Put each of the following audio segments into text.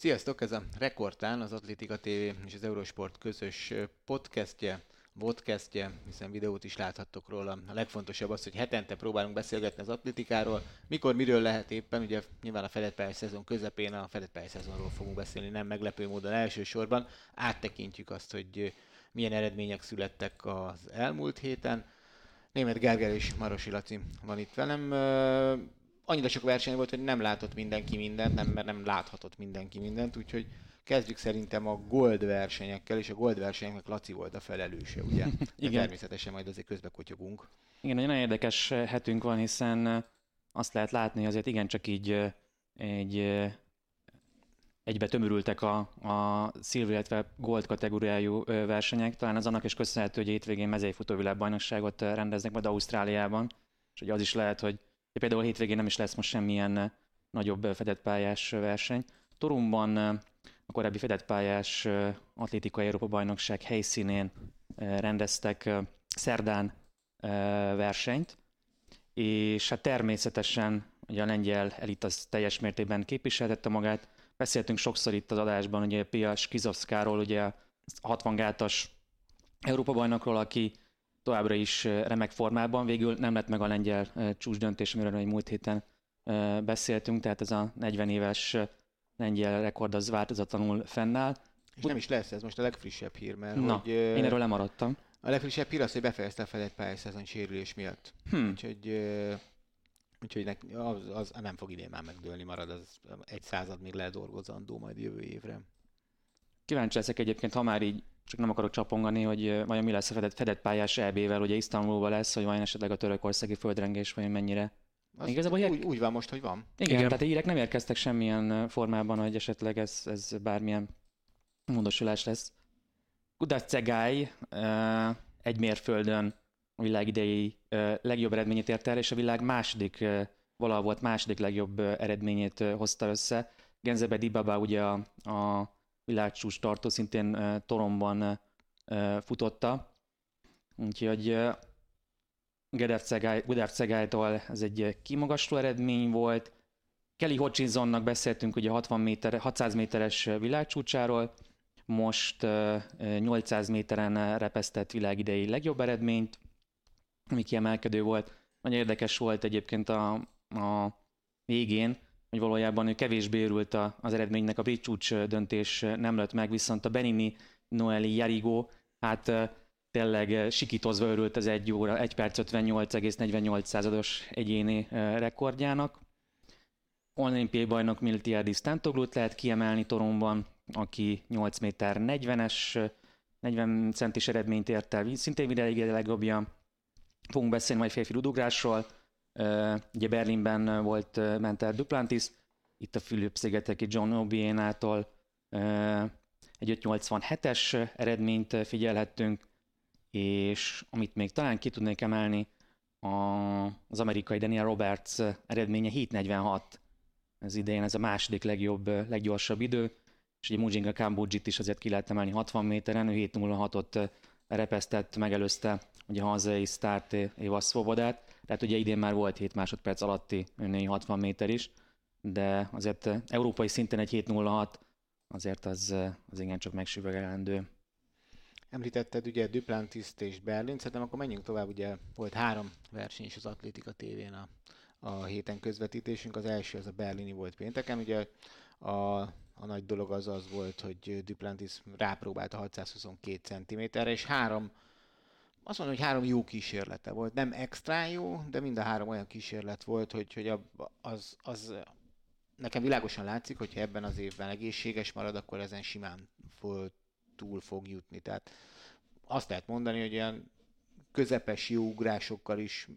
Sziasztok, ez a Rekordtán, az Atlétika TV és az Eurosport közös podcastje, vodcastje, hiszen videót is láthattok róla. A legfontosabb az, hogy hetente próbálunk beszélgetni az atlétikáról. Mikor, miről lehet éppen, ugye nyilván a fedett szezon közepén a fedett szezonról fogunk beszélni, nem meglepő módon elsősorban. Áttekintjük azt, hogy milyen eredmények születtek az elmúlt héten. Német Gergely és Marosi Laci van itt velem annyira sok verseny volt, hogy nem látott mindenki mindent, nem, mert nem láthatott mindenki mindent, úgyhogy kezdjük szerintem a gold versenyekkel, és a gold versenyeknek Laci volt a felelőse, ugye? Igen. természetesen majd azért közbe kotyogunk. Igen, nagyon érdekes hetünk van, hiszen azt lehet látni, azért igencsak így egy egybe tömörültek a, a Silver, illetve Gold kategóriájú versenyek. Talán az annak is köszönhető, hogy hétvégén mezőfutó világbajnokságot rendeznek majd Ausztráliában, és hogy az is lehet, hogy Például a hétvégén nem is lesz most semmilyen eh, nagyobb eh, fedett pályás eh, verseny. Torumban a korábbi fedett pályás atlétikai Európa bajnokság helyszínén rendeztek szerdán versenyt, és hát természetesen ugye a lengyel elit az teljes mértékben képviseltette magát. Beszéltünk sokszor itt az adásban ugye Pia Skizovszkáról, ugye 60 gátas Európa bajnokról, aki továbbra is remek formában. Végül nem lett meg a lengyel csúcs döntés, amiről egy múlt héten beszéltünk, tehát ez a 40 éves lengyel rekord az változatlanul fennáll. És nem is lesz ez most a legfrissebb hír, mert Na, hogy, én erről lemaradtam. A legfrissebb hír az, hogy befejezte a felett pályaszezon sérülés miatt. Hmm. Úgyhogy, úgyhogy az, az, nem fog idén már megdőlni, marad az egy század még ledolgozandó majd jövő évre. Kíváncsi leszek egyébként, ha már így csak nem akarok csapongani, hogy vajon mi lesz a fedett, fedett pályás EB-vel, ugye Isztambulban lesz, hogy vajon esetleg a törökországi földrengés, vagy mennyire az Igazából úgy, hírek... úgy van most, hogy van. Igen, Igen. tehát hírek nem érkeztek semmilyen formában, hogy esetleg ez, ez bármilyen módosulás lesz. Kudat Cegály egy mérföldön a világ idei legjobb eredményét ért el, és a világ második, valahol volt második legjobb eredményét hozta össze. Genzebe Dibaba ugye a, a világcsúcs tartó, szintén Toromban futotta. Úgyhogy Gudert Cegálytól ez egy kimagasló eredmény volt. Kelly Hutchinsonnak beszéltünk ugye 60 méter, 600 méteres világcsúcsáról, most 800 méteren repesztett világidei legjobb eredményt, ami kiemelkedő volt. Nagyon érdekes volt egyébként a, a végén, hogy valójában ő kevésbé örült az eredménynek, a brit csúcs döntés nem lett meg, viszont a Benini Noeli Jarigo, hát tényleg sikítozva örült az 1 óra, 1 perc 58,48 százados egyéni rekordjának. Olimpiai bajnok Miltiadi Stantoglut lehet kiemelni Toromban, aki 8 méter 40-es, 40 centis eredményt ért el, szintén videig a legjobbja. Fogunk beszélni majd férfi rudugrásról, Ugye Berlinben volt Menter Duplantis, itt a Fülöp-szigeteki John Obienától egy 587-es eredményt figyelhettünk, és amit még talán ki tudnék emelni, az amerikai Daniel Roberts eredménye 746. Ez idején ez a második legjobb, leggyorsabb idő, és ugye Mujinga Kambudzsit is azért ki lehet emelni 60 méteren, ő 706-ot repesztett, megelőzte ugye a hazai sztárt Éva Szvobodát, tehát ugye idén már volt 7 másodperc alatti önnéi 60 méter is, de azért európai szinten egy 7.06 azért az, az igen csak megsüvegelendő. Említetted ugye Duplantis-t és Berlin, szerintem akkor menjünk tovább, ugye volt három verseny is az Atlétika tévén a, a héten közvetítésünk, az első az a berlini volt pénteken, ugye a, a nagy dolog az az volt, hogy Duplantis rápróbált a 622 cm-re, és három azt mondom, hogy három jó kísérlete volt. Nem extra jó, de mind a három olyan kísérlet volt, hogy, hogy az, az nekem világosan látszik, hogy ebben az évben egészséges marad, akkor ezen simán fog, túl fog jutni. Tehát azt lehet mondani, hogy ilyen közepes jó ugrásokkal is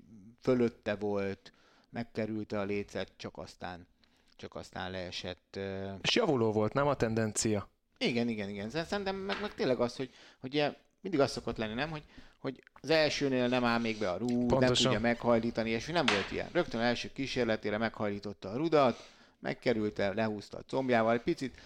fölötte volt, megkerülte a lécet, csak aztán, csak aztán leesett. És javuló volt, nem a tendencia? Igen, igen, igen. Szerintem meg, meg tényleg az, hogy, hogy mindig az szokott lenni, nem, hogy hogy az elsőnél nem áll még be a rúd, Pontosan. nem tudja meghajlítani, és nem volt ilyen. Rögtön az első kísérletére meghajlította a rudat, megkerülte, lehúzta a combjával, egy picit,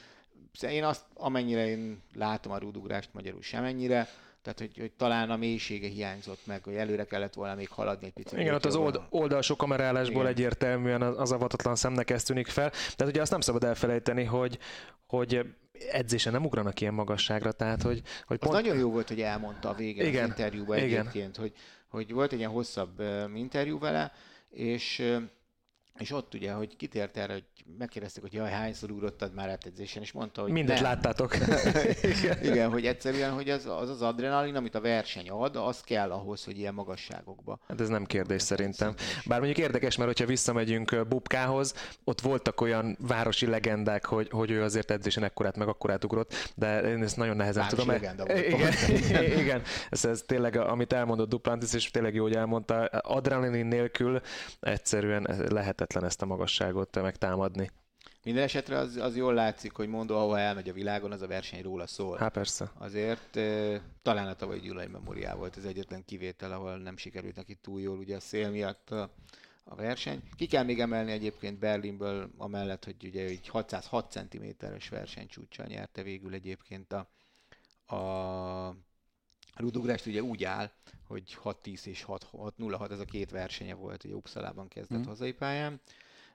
én azt, amennyire én látom a rúdugrást magyarul semennyire, Tehát, hogy, hogy talán a mélysége hiányzott meg, hogy előre kellett volna még haladni egy picit. Igen, ott az old, oldalsó kamerálásból Igen. egyértelműen az, az avatatlan szemnek ez tűnik fel. Tehát ugye azt nem szabad elfelejteni, hogy, hogy edzésen nem ugranak ilyen magasságra, tehát hogy, hogy pont... Az nagyon jó volt, hogy elmondta a végén Igen. az interjúban Igen. egyébként, hogy, hogy volt egy ilyen hosszabb interjú vele, és és ott ugye, hogy kitért erre, hogy megkérdezték, hogy jaj, hányszor ugrottad már átedzésen, és mondta, hogy Mindet nem. láttátok. Igen. Igen, hogy egyszerűen, hogy az, az az adrenalin, amit a verseny ad, az kell ahhoz, hogy ilyen magasságokba. Hát ez nem kérdés szerintem. Bár mondjuk érdekes, mert hogyha visszamegyünk Bubkához, ott voltak olyan városi legendák, hogy, hogy ő azért edzésen ekkorát meg akkorát ugrott, de én ezt nagyon nehezen városi tudom. Legenda volt igen, igen, ez, ez tényleg, amit elmondott Duplantis, és tényleg jó, hogy elmondta, adrenalin nélkül egyszerűen lehetetlen ezt a magasságot megtámadni. Minden esetre az, az jól látszik, hogy mondó, ahova elmegy a világon, az a verseny róla szól. Hát persze. Azért e, talán a tavalyi Gyulai Memoriál volt az egyetlen kivétel, ahol nem sikerült neki túl jól ugye a szél miatt a, a verseny. Ki kell még emelni egyébként Berlinből, amellett, hogy ugye egy 606 cm-es versenycsúccsal nyerte végül egyébként a, a rudugrást ugye úgy áll, hogy 6-10 és 6-0-6, ez a két versenye volt, ugye Uppsalában kezdett mm. hazai pályán.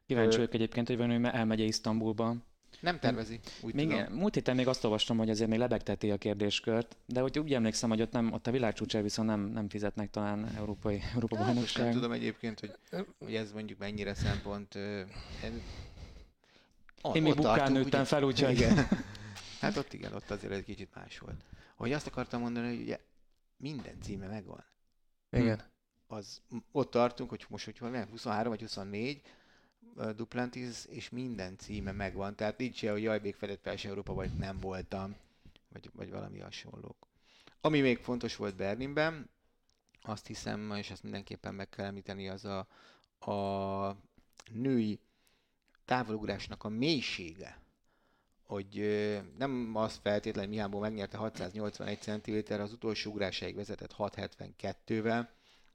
Kíváncsi vagyok egyébként, hogy van, hogy elmegy Isztambulba. Nem tervezi, úgy még, tudom. Múlt héten még azt olvastam, hogy azért még lebegteti a kérdéskört, de hogy úgy emlékszem, hogy ott, nem, ott a világcsúcsel viszont nem, nem fizetnek talán európai Európa hát, bajnokság. Nem tudom egyébként, hogy, hogy ez mondjuk mennyire szempont. Ott, Én még bukán nőttem fel, úgyhogy... Igen. Hát ott igen, ott azért egy kicsit más volt. Hogy azt akartam mondani, hogy ugye minden címe megvan. Igen. Az, ott tartunk, hogy most, hogy 23 vagy 24, Duplantis, és minden címe megvan. Tehát nincs ilyen, hogy jaj, még fedett fel Európa, vagy nem voltam, vagy, vagy valami hasonlók. Ami még fontos volt Berlinben, azt hiszem, és ezt mindenképpen meg kell említeni, az a, a női távolugrásnak a mélysége. Hogy nem az feltétlenül, hogy Mihánból megnyerte 681 cm, az utolsó ugrásáig vezetett 672-vel,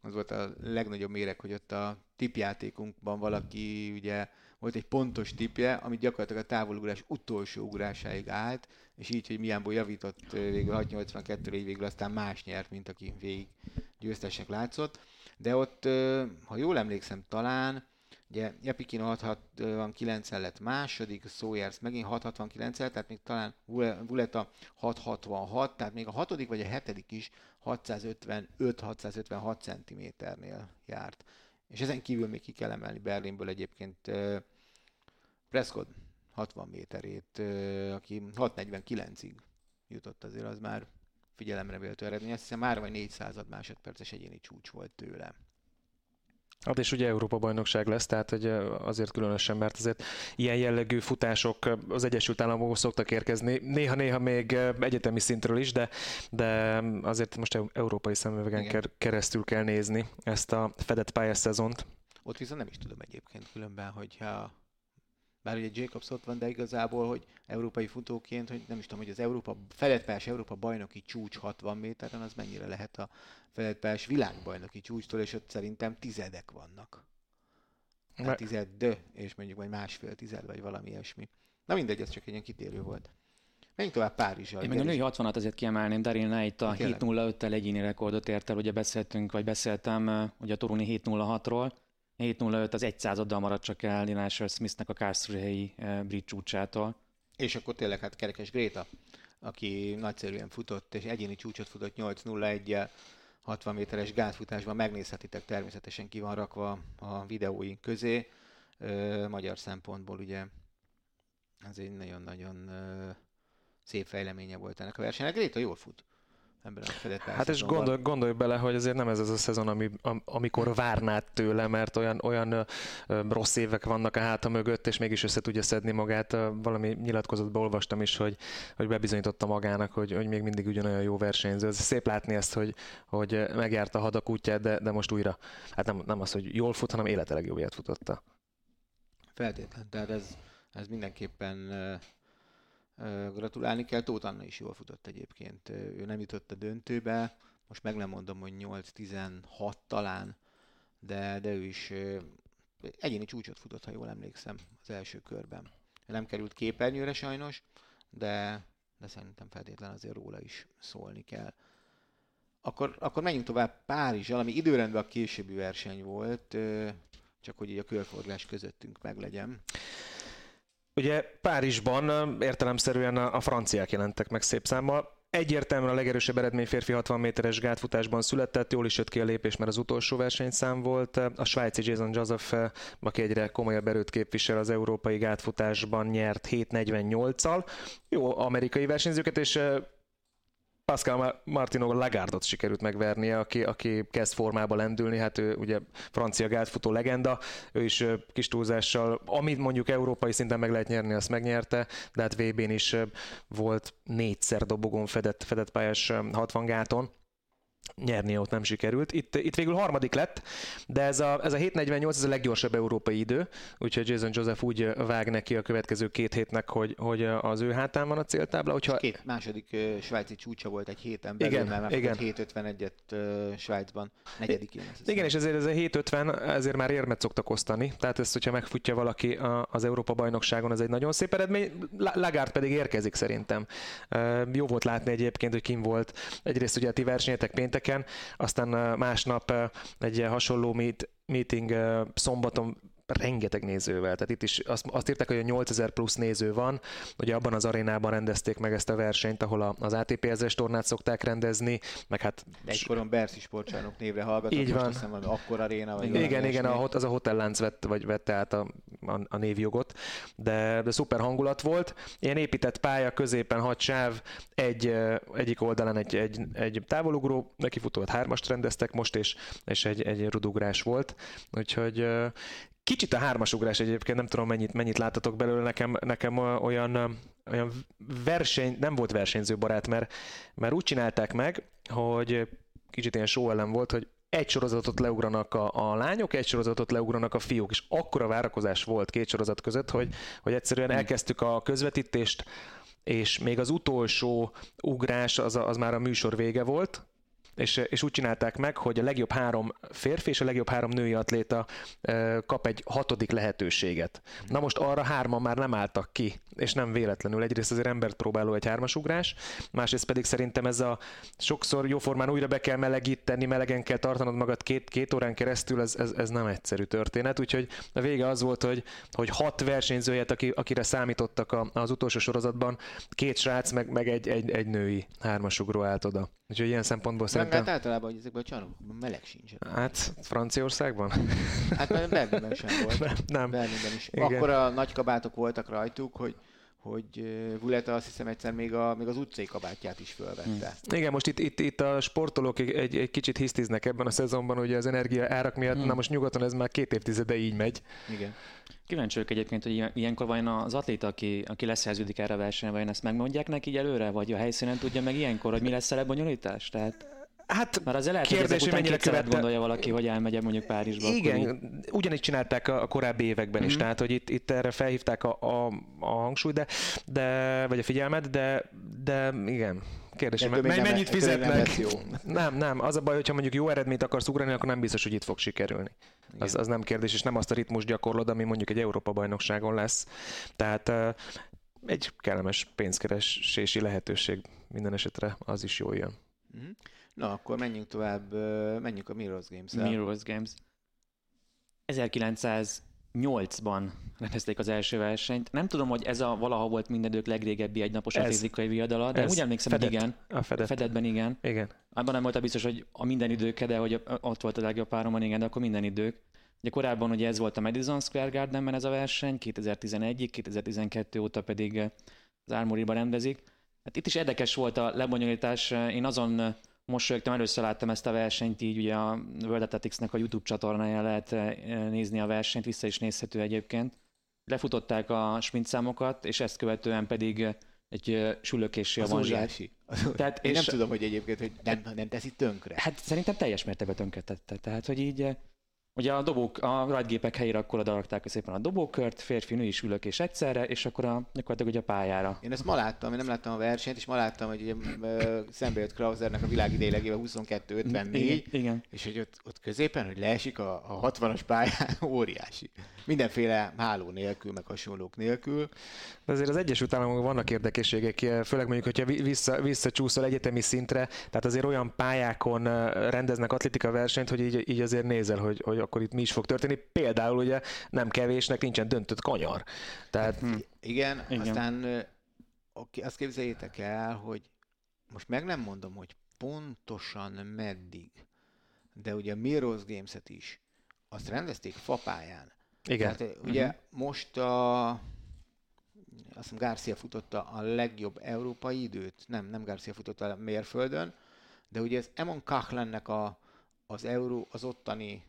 az volt a legnagyobb méreg, hogy ott a tipjátékunkban valaki ugye volt egy pontos tipje, amit gyakorlatilag a távolugrás utolsó ugrásáig állt, és így, hogy Miánból javított végül 682 így végül aztán más nyert, mint aki végig győztesek látszott. De ott, ha jól emlékszem, talán Ugye Jepikin 669 lett második, Sawyers megint 669 tehát még talán Vuleta 666, tehát még a hatodik vagy a hetedik is 655-656 cm-nél járt. És ezen kívül még ki kell emelni Berlinből egyébként Prescott 60 méterét, aki 649-ig jutott azért, az már figyelemre véltő eredmény. Azt hiszem már vagy 400 másodperces egyéni csúcs volt tőle. Hát és ugye Európa bajnokság lesz, tehát hogy azért különösen, mert azért ilyen jellegű futások az Egyesült Államokból szoktak érkezni, néha-néha még egyetemi szintről is, de, de azért most európai szemüvegen keresztül kell nézni ezt a fedett pályás szezont. Ott viszont nem is tudom egyébként különben, hogyha bár ugye Jacobs ott van, de igazából, hogy európai futóként, hogy nem is tudom, hogy az Európa, feledpályás Európa bajnoki csúcs 60 méteren, az mennyire lehet a feledpályás világbajnoki csúcstól, és ott szerintem tizedek vannak. Hát tized, és mondjuk majd másfél tized, vagy valami ilyesmi. Na mindegy, ez csak egy ilyen kitérő volt. Menjünk tovább Párizsal. Én még a női 60-at azért kiemelném, Daryl Knight a 7.05-tel egyéni rekordot ért el, ugye beszéltünk, vagy beszéltem ugye a Toruni 7.06-ról, 7.05 az egy századdal maradt csak el Lynasher Smithnek a Carstrehelyi eh, brit csúcsától. És akkor tényleg hát Kerekes Gréta, aki nagyszerűen futott, és egyéni csúcsot futott 8.01-jel, 60 méteres gátfutásban, megnézhetitek, természetesen ki van rakva a videóink közé. Magyar szempontból ugye ez egy nagyon-nagyon szép fejleménye volt ennek a versenynek. Gréta jól fut ebben a fedett Hát és gondolj, gondolj bele, hogy azért nem ez az a szezon, ami, amikor várnád tőle, mert olyan, olyan rossz évek vannak a háta mögött, és mégis össze tudja szedni magát. Valami nyilatkozatban olvastam is, hogy, hogy bebizonyította magának, hogy, hogy még mindig ugyanolyan jó versenyző. Ez szép látni ezt, hogy, hogy megjárt a hadak útját, de, de most újra. Hát nem, nem az, hogy jól fut, hanem élete legjobbját futotta. Feltétlen, tehát ez, ez mindenképpen Gratulálni kell, Tóth Anna is jól futott egyébként. Ő nem jutott a döntőbe, most meg nem mondom, hogy 8-16 talán, de, de ő is egyéni csúcsot futott, ha jól emlékszem, az első körben. Nem került képernyőre sajnos, de, de szerintem feltétlen azért róla is szólni kell. akkor, akkor menjünk tovább Párizsal, ami időrendben a későbbi verseny volt, csak hogy így a körfordulás közöttünk meglegyen. Ugye Párizsban értelemszerűen a, franciák jelentek meg szép számmal. Egyértelműen a legerősebb eredmény férfi 60 méteres gátfutásban született, jól is jött ki a lépés, mert az utolsó versenyszám volt. A svájci Jason Joseph, aki egyre komolyabb erőt képvisel az európai gátfutásban, nyert 7.48-al. Jó amerikai versenyzőket, és Pascal Martino Lagardot sikerült megvernie, aki, aki kezd formába lendülni, hát ő ugye francia gátfutó legenda, ő is kis túlzással, amit mondjuk európai szinten meg lehet nyerni, azt megnyerte, de hát VB-n is volt négyszer dobogon fedett, fedett pályás 60 gáton nyerni ott nem sikerült. Itt, itt végül harmadik lett, de ez a, ez a 7.48 ez a leggyorsabb európai idő, úgyhogy Jason Joseph úgy vág neki a következő két hétnek, hogy, hogy az ő hátán van a céltábla. Hogyha... Két második uh, svájci csúcsa volt egy héten belül, igen, mert igen. 7.51-et uh, Svájcban, negyedikén. Igen, és ezért ez a 7.50, ezért már érmet szoktak osztani, tehát ezt, hogyha megfutja valaki a, az Európa bajnokságon, az egy nagyon szép eredmény. Lagard pedig érkezik szerintem. Uh, jó volt látni egyébként, hogy kim volt. Egyrészt ugye a ti versenyetek péntek pénteken, aztán másnap egy hasonló meet, meeting szombaton rengeteg nézővel. Tehát itt is azt, azt írták, hogy a 8000 plusz néző van. Ugye abban az arénában rendezték meg ezt a versenyt, ahol az ATP ezres tornát szokták rendezni, meg hát... Egykoron Berszi sportcsarnok névre hallgatott, így van. most hiszem, akkor aréna, vagy Igen, igen, a, az a hotellánc vett, vagy vette át a, a, a névjogot, de, de szuper hangulat volt. Ilyen épített pálya, középen hat sáv, egy, egyik oldalán egy, egy, egy távolugró, neki futót hármast rendeztek most, és, és egy, egy rudugrás volt, úgyhogy Kicsit a hármasugrás egyébként, nem tudom mennyit, mennyit láttatok belőle, nekem, nekem olyan, olyan verseny, nem volt versenyzőbarát, mert, mert úgy csinálták meg, hogy kicsit ilyen show ellen volt, hogy egy sorozatot leugranak a, a lányok, egy sorozatot leugranak a fiúk, és akkora várakozás volt két sorozat között, hogy, hogy egyszerűen hmm. elkezdtük a közvetítést, és még az utolsó ugrás az, az már a műsor vége volt, és, és úgy csinálták meg, hogy a legjobb három férfi és a legjobb három női atléta kap egy hatodik lehetőséget. Na most arra hárman már nem álltak ki, és nem véletlenül. Egyrészt azért embert próbáló egy hármasugrás, másrészt pedig szerintem ez a sokszor jóformán újra be kell melegíteni, melegen kell tartanod magad két, két órán keresztül, ez, ez, ez nem egyszerű történet, úgyhogy a vége az volt, hogy, hogy hat versenyzőjét, aki, akire számítottak a, az utolsó sorozatban, két srác, meg, meg egy, egy, egy női hármasugró állt oda. Úgyhogy ilyen szempontból szerintem... Hát általában, hogy ezekben a csarnokokban meleg sincs. Hát Franciaországban? Hát Berlinben sem volt. Nem. nem. Berlinben is. Igen. Akkor a nagy kabátok voltak rajtuk, hogy hogy Vuleta azt hiszem egyszer még, a, még az utcai kabátját is fölvette. Hmm. Igen, most itt, itt, itt a sportolók egy, egy kicsit hisztiznek ebben a szezonban, ugye az energia árak miatt, hmm. na most nyugaton ez már két évtizede így megy. Igen. Kíváncsi vagyok egyébként, hogy ilyenkor vajon az atléta, aki, aki leszerződik erre a versenyre, vajon ezt megmondják neki előre, vagy a helyszínen tudja meg ilyenkor, hogy mi lesz a lebonyolítás? Tehát... Hát Mert az lehet, kérdés, hogy mennyire követte... gondolja valaki, hogy elmegy mondjuk Párizsba. Igen, akkor... ugyanígy csinálták a, korábbi években is, mm. tehát hogy itt, itt erre felhívták a, a, a hangsúlyt, de, de, vagy a figyelmet, de, de igen, kérdés, hogy mennyit nem, fizetnek. Nem, nem, nem, az a baj, hogyha mondjuk jó eredményt akarsz ugrani, akkor nem biztos, hogy itt fog sikerülni. Az, az nem kérdés, és nem azt a ritmus gyakorlod, ami mondjuk egy Európa-bajnokságon lesz. Tehát egy kellemes pénzkeresési lehetőség minden esetre az is jól jön. Mm-hmm. Na, akkor menjünk tovább, menjünk a Mirror's games -el. Mirror's Games. 1908-ban rendezték az első versenyt. Nem tudom, hogy ez a valaha volt minden idők legrégebbi egynapos ez, fizikai viadala, de úgy emlékszem, fedett, hogy igen. A fedett. Fedetben igen. Igen. Abban nem volt biztos, hogy a minden idők, de hogy ott volt a legjobb páromon, igen, de akkor minden idők. Ugye korábban ugye ez volt a Madison Square Gardenben ez a verseny, 2011-ig, 2012 óta pedig az Armory-ban rendezik. Hát itt is érdekes volt a lebonyolítás. Én azon mosolyogtam, először láttam ezt a versenyt, így ugye a World Athletics-nek a YouTube csatornáján lehet eh, nézni a versenyt, vissza is nézhető egyébként. Lefutották a sprintszámokat, és ezt követően pedig egy eh, sülökéssé a vonzsát. Tehát, Én és, nem tudom, hogy egyébként hogy nem, nem teszi tönkre. Hát szerintem teljes mértékben tönkre tette. Tehát, hogy így eh, Ugye a dobók, a rajtgépek helyére akkor odarakták szépen a dobókört, férfi, nő is ülök és egyszerre, és akkor a, gyakorlatilag ugye a pályára. Én ezt ma láttam, én nem láttam a versenyt, és ma láttam, hogy ugye, ö, szembe jött Krausernek a világ idejlegével 22-54, Igen, igen. és hogy ott, ott középen, hogy leesik a, a 60-as pályán, óriási. Mindenféle háló nélkül, meg hasonlók nélkül. De azért az Egyesült Államokban vannak érdekességek, főleg mondjuk, hogyha vissza, visszacsúszol egyetemi szintre, tehát azért olyan pályákon rendeznek atlétika versenyt, hogy így, így azért nézel, hogy, hogy akkor itt mi is fog történni. Például ugye nem kevésnek nincsen döntött kanyar. Tehát... Hm. Igen, Igen, aztán oké, azt képzeljétek el, hogy most meg nem mondom, hogy pontosan meddig, de ugye a Mirror's Games-et is, azt rendezték fapályán. Igen. Tehát, ugye uh-huh. most a azt hiszem Garcia futotta a legjobb európai időt, nem, nem Garcia futotta a mérföldön, de ugye ez Emon Kachlennek a, az, euró, az ottani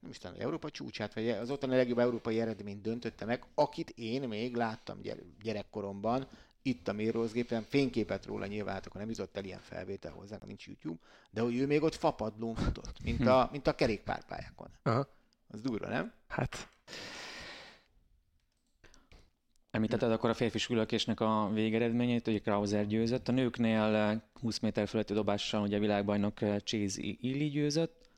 nem is tudom, Európa csúcsát, vagy az ottani legjobb európai eredményt döntötte meg, akit én még láttam gyerekkoromban, itt a mérőzgépen, fényképet róla nyilván, hát akkor nem jutott el ilyen felvétel hozzá, nincs YouTube, de hogy ő még ott fapadlón futott, mint a, mint a kerékpárpályákon. Aha. Az durva, nem? Hát. Említetted akkor a férfi ülökésnek a végeredményét, hogy Krauser győzött. A nőknél 20 méter fölötti dobással ugye világbajnok Chase Illy győzött.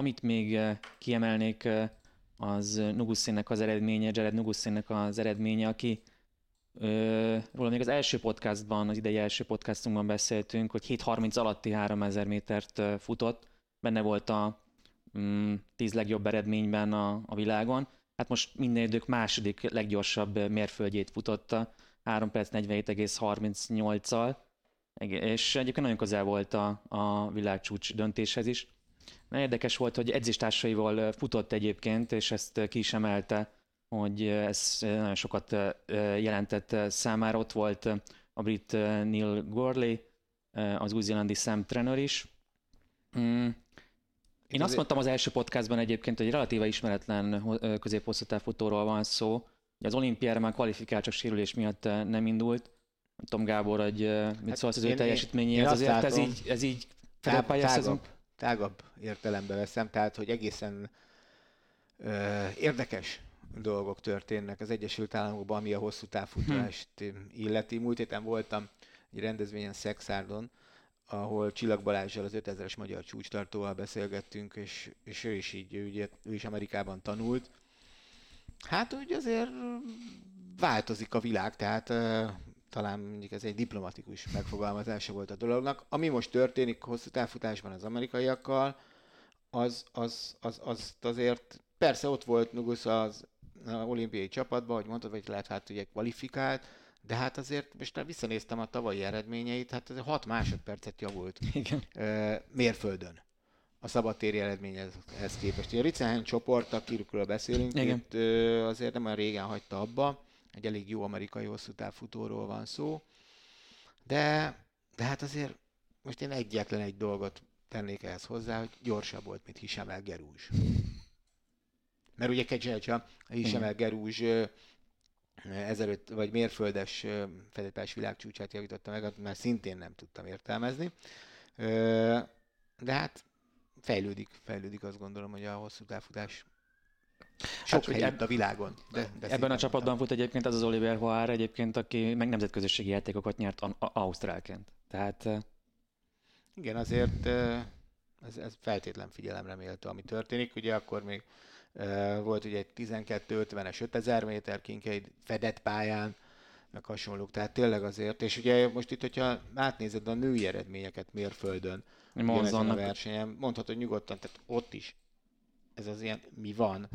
Amit még eh, kiemelnék, eh, az Nuguszinnek az eredménye, Jared Nuguszinnek az eredménye, aki róla még az első podcastban, az idei első podcastunkban beszéltünk, hogy 7.30 alatti 3000 métert eh, futott, benne volt a mm, 10 legjobb eredményben a, a világon. Hát most minden idők második leggyorsabb mérföldjét futotta, 3 perc 47,38-al, és egyébként nagyon közel volt a, a világcsúcs döntéshez is. Nagyon érdekes volt, hogy edzéstársaival futott egyébként, és ezt ki is emelte, hogy ez nagyon sokat jelentett számára. Ott volt a brit Neil Gorley, az új-zélandi Sam Trenner is. Mm. Én azt mondtam az első podcastban egyébként, hogy relatíve ismeretlen középhosszatávfutóról van szó. Az olimpiára már kvalifikált, csak sérülés miatt nem indult. Tom Gábor, hogy mit hát szólsz az ő teljesítményéhez, azért látom, ez így, ez így tágabb, tágabb értelembe veszem, tehát hogy egészen ö, érdekes dolgok történnek az Egyesült Államokban, ami a hosszú távfutást hmm. illeti. Múlt héten voltam egy rendezvényen Szexárdon, ahol Csillag Balázsjal, az 5000-es magyar csúcstartóval beszélgettünk, és, és ő is így, ő, ugye, ő is Amerikában tanult. Hát úgy azért változik a világ, tehát talán mondjuk ez egy diplomatikus megfogalmazása volt a dolognak. Ami most történik hosszú távfutásban az amerikaiakkal, az, az, az, az azért, persze ott volt Nugus az olimpiai csapatban, hogy mondtad, vagy lehet hát ugye kvalifikált, de hát azért most visszanéztem a tavalyi eredményeit, hát ez 6 másodpercet javult Igen. mérföldön a szabadtéri eredményhez képest. A Ricenhen csoport, akiről beszélünk, Igen. Őt, azért nem olyan régen hagyta abba, egy elég jó amerikai hosszú távfutóról van szó, de, de hát azért most én egyetlen egy dolgot tennék ehhez hozzá, hogy gyorsabb volt, mint Hisem El Gerúzs. Mert ugye Kecselcsa, Hisem El Gerúzs ezelőtt, vagy mérföldes fedetás világcsúcsát javította meg, mert szintén nem tudtam értelmezni. De hát fejlődik, fejlődik azt gondolom, hogy a hosszú távfutás sok hát, helyütt a világon. De, de ebben a csapatban fut egyébként az az Oliver Hoár egyébként, aki meg nemzetközösségi játékokat nyert Ausztrálként. Tehát... Igen, azért ez, ez feltétlen figyelemre méltó, ami történik. Ugye akkor még volt ugye egy 12-50-es 5000 méter kinkeid fedett pályán, meg hasonlók. Tehát tényleg azért, és ugye most itt, hogyha átnézed a női eredményeket mérföldön, a versenyen, mondhatod nyugodtan, tehát ott is ez az ilyen, mi van?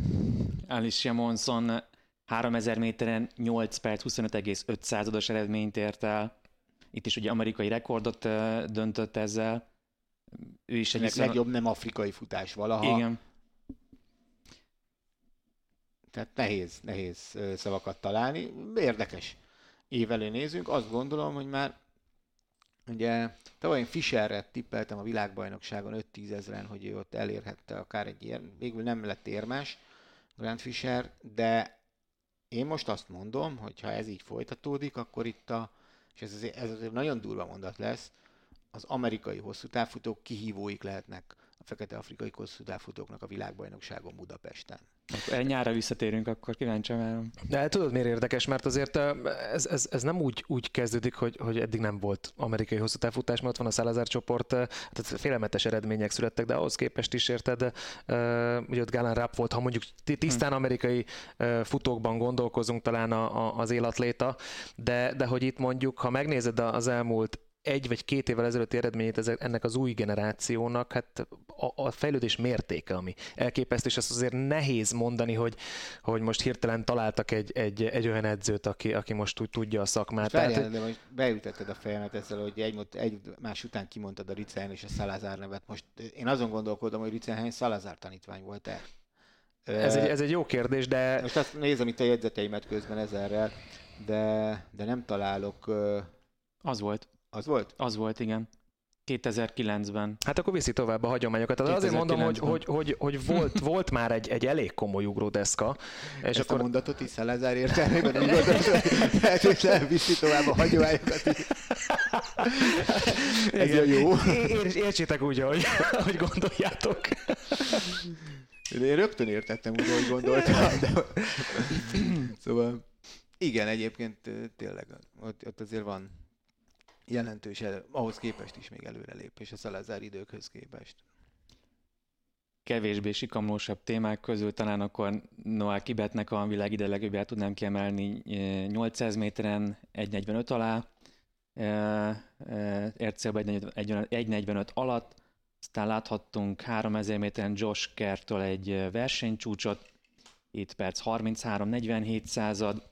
Alicia Monson 3000 méteren 8 perc 25,5 százados eredményt ért el. Itt is ugye amerikai rekordot döntött ezzel. Ő is egy viszont... legjobb nem afrikai futás valaha. Igen. Tehát nehéz, nehéz szavakat találni. Érdekes évelő nézünk. Azt gondolom, hogy már Ugye tavaly én Fischerre tippeltem a világbajnokságon 5-10 ezeren, hogy ő ott elérhette akár egy ér, végül nem lett érmes Grand Fischer, de én most azt mondom, hogy ha ez így folytatódik, akkor itt a, és ez azért, ez azért nagyon durva mondat lesz, az amerikai hosszú távfutók kihívóik lehetnek a fekete afrikai kosszúdáfutóknak a világbajnokságon Budapesten. Akkor nyára visszatérünk, akkor kíváncsi várom. De tudod miért érdekes? Mert azért ez, ez, ez nem úgy, úgy kezdődik, hogy, hogy eddig nem volt amerikai hosszú távfutás, mert ott van a Salazar csoport, tehát félelmetes eredmények születtek, de ahhoz képest is érted, ugye ott Galen Rapp volt, ha mondjuk tisztán hm. amerikai futókban gondolkozunk talán a, a, az életléta, de, de hogy itt mondjuk, ha megnézed az elmúlt egy vagy két évvel ezelőtti eredményét ennek az új generációnak, hát a, a fejlődés mértéke, ami elképesztő, és azt azért nehéz mondani, hogy, hogy most hirtelen találtak egy, egy, egy olyan edzőt, aki, aki most úgy tudja a szakmát. Várjál, Tehát, de most beütetted a fejemet ezzel, hogy egy, egy más után kimondtad a Ricehen és a Salazar nevet. Most én azon gondolkodom, hogy Ricehen Salazar tanítvány volt-e. Ez egy, ez egy jó kérdés, de... Most azt nézem itt a jegyzeteimet közben ezerrel, de, de nem találok... Az volt. Az volt? Az volt, igen. 2009-ben. Hát akkor viszi tovább a hagyományokat. Tehát azért mondom, hogy, hogy, hogy, hogy volt, volt már egy, egy elég komoly ugródeszka. És Ezt akkor... a mondatot is Szelezár értelmében úgy hogy viszi tovább a hagyományokat. Ez Igen. jó. Ér, értsétek úgy, hogy, hogy gondoljátok. Én rögtön értettem úgy, hogy gondoltam. De... Szóval igen, egyébként tényleg ott, ott azért van jelentős, ahhoz képest is még előrelépés a Salazar időkhöz képest. Kevésbé sikamlósabb témák közül talán akkor Noah Kibetnek a világ ide legjobbját tudnám kiemelni 800 méteren 1.45 alá, ércélbe 1.45 alatt, aztán láthattunk 3000 méteren Josh Kertől egy versenycsúcsot, 7 perc 33-47 század,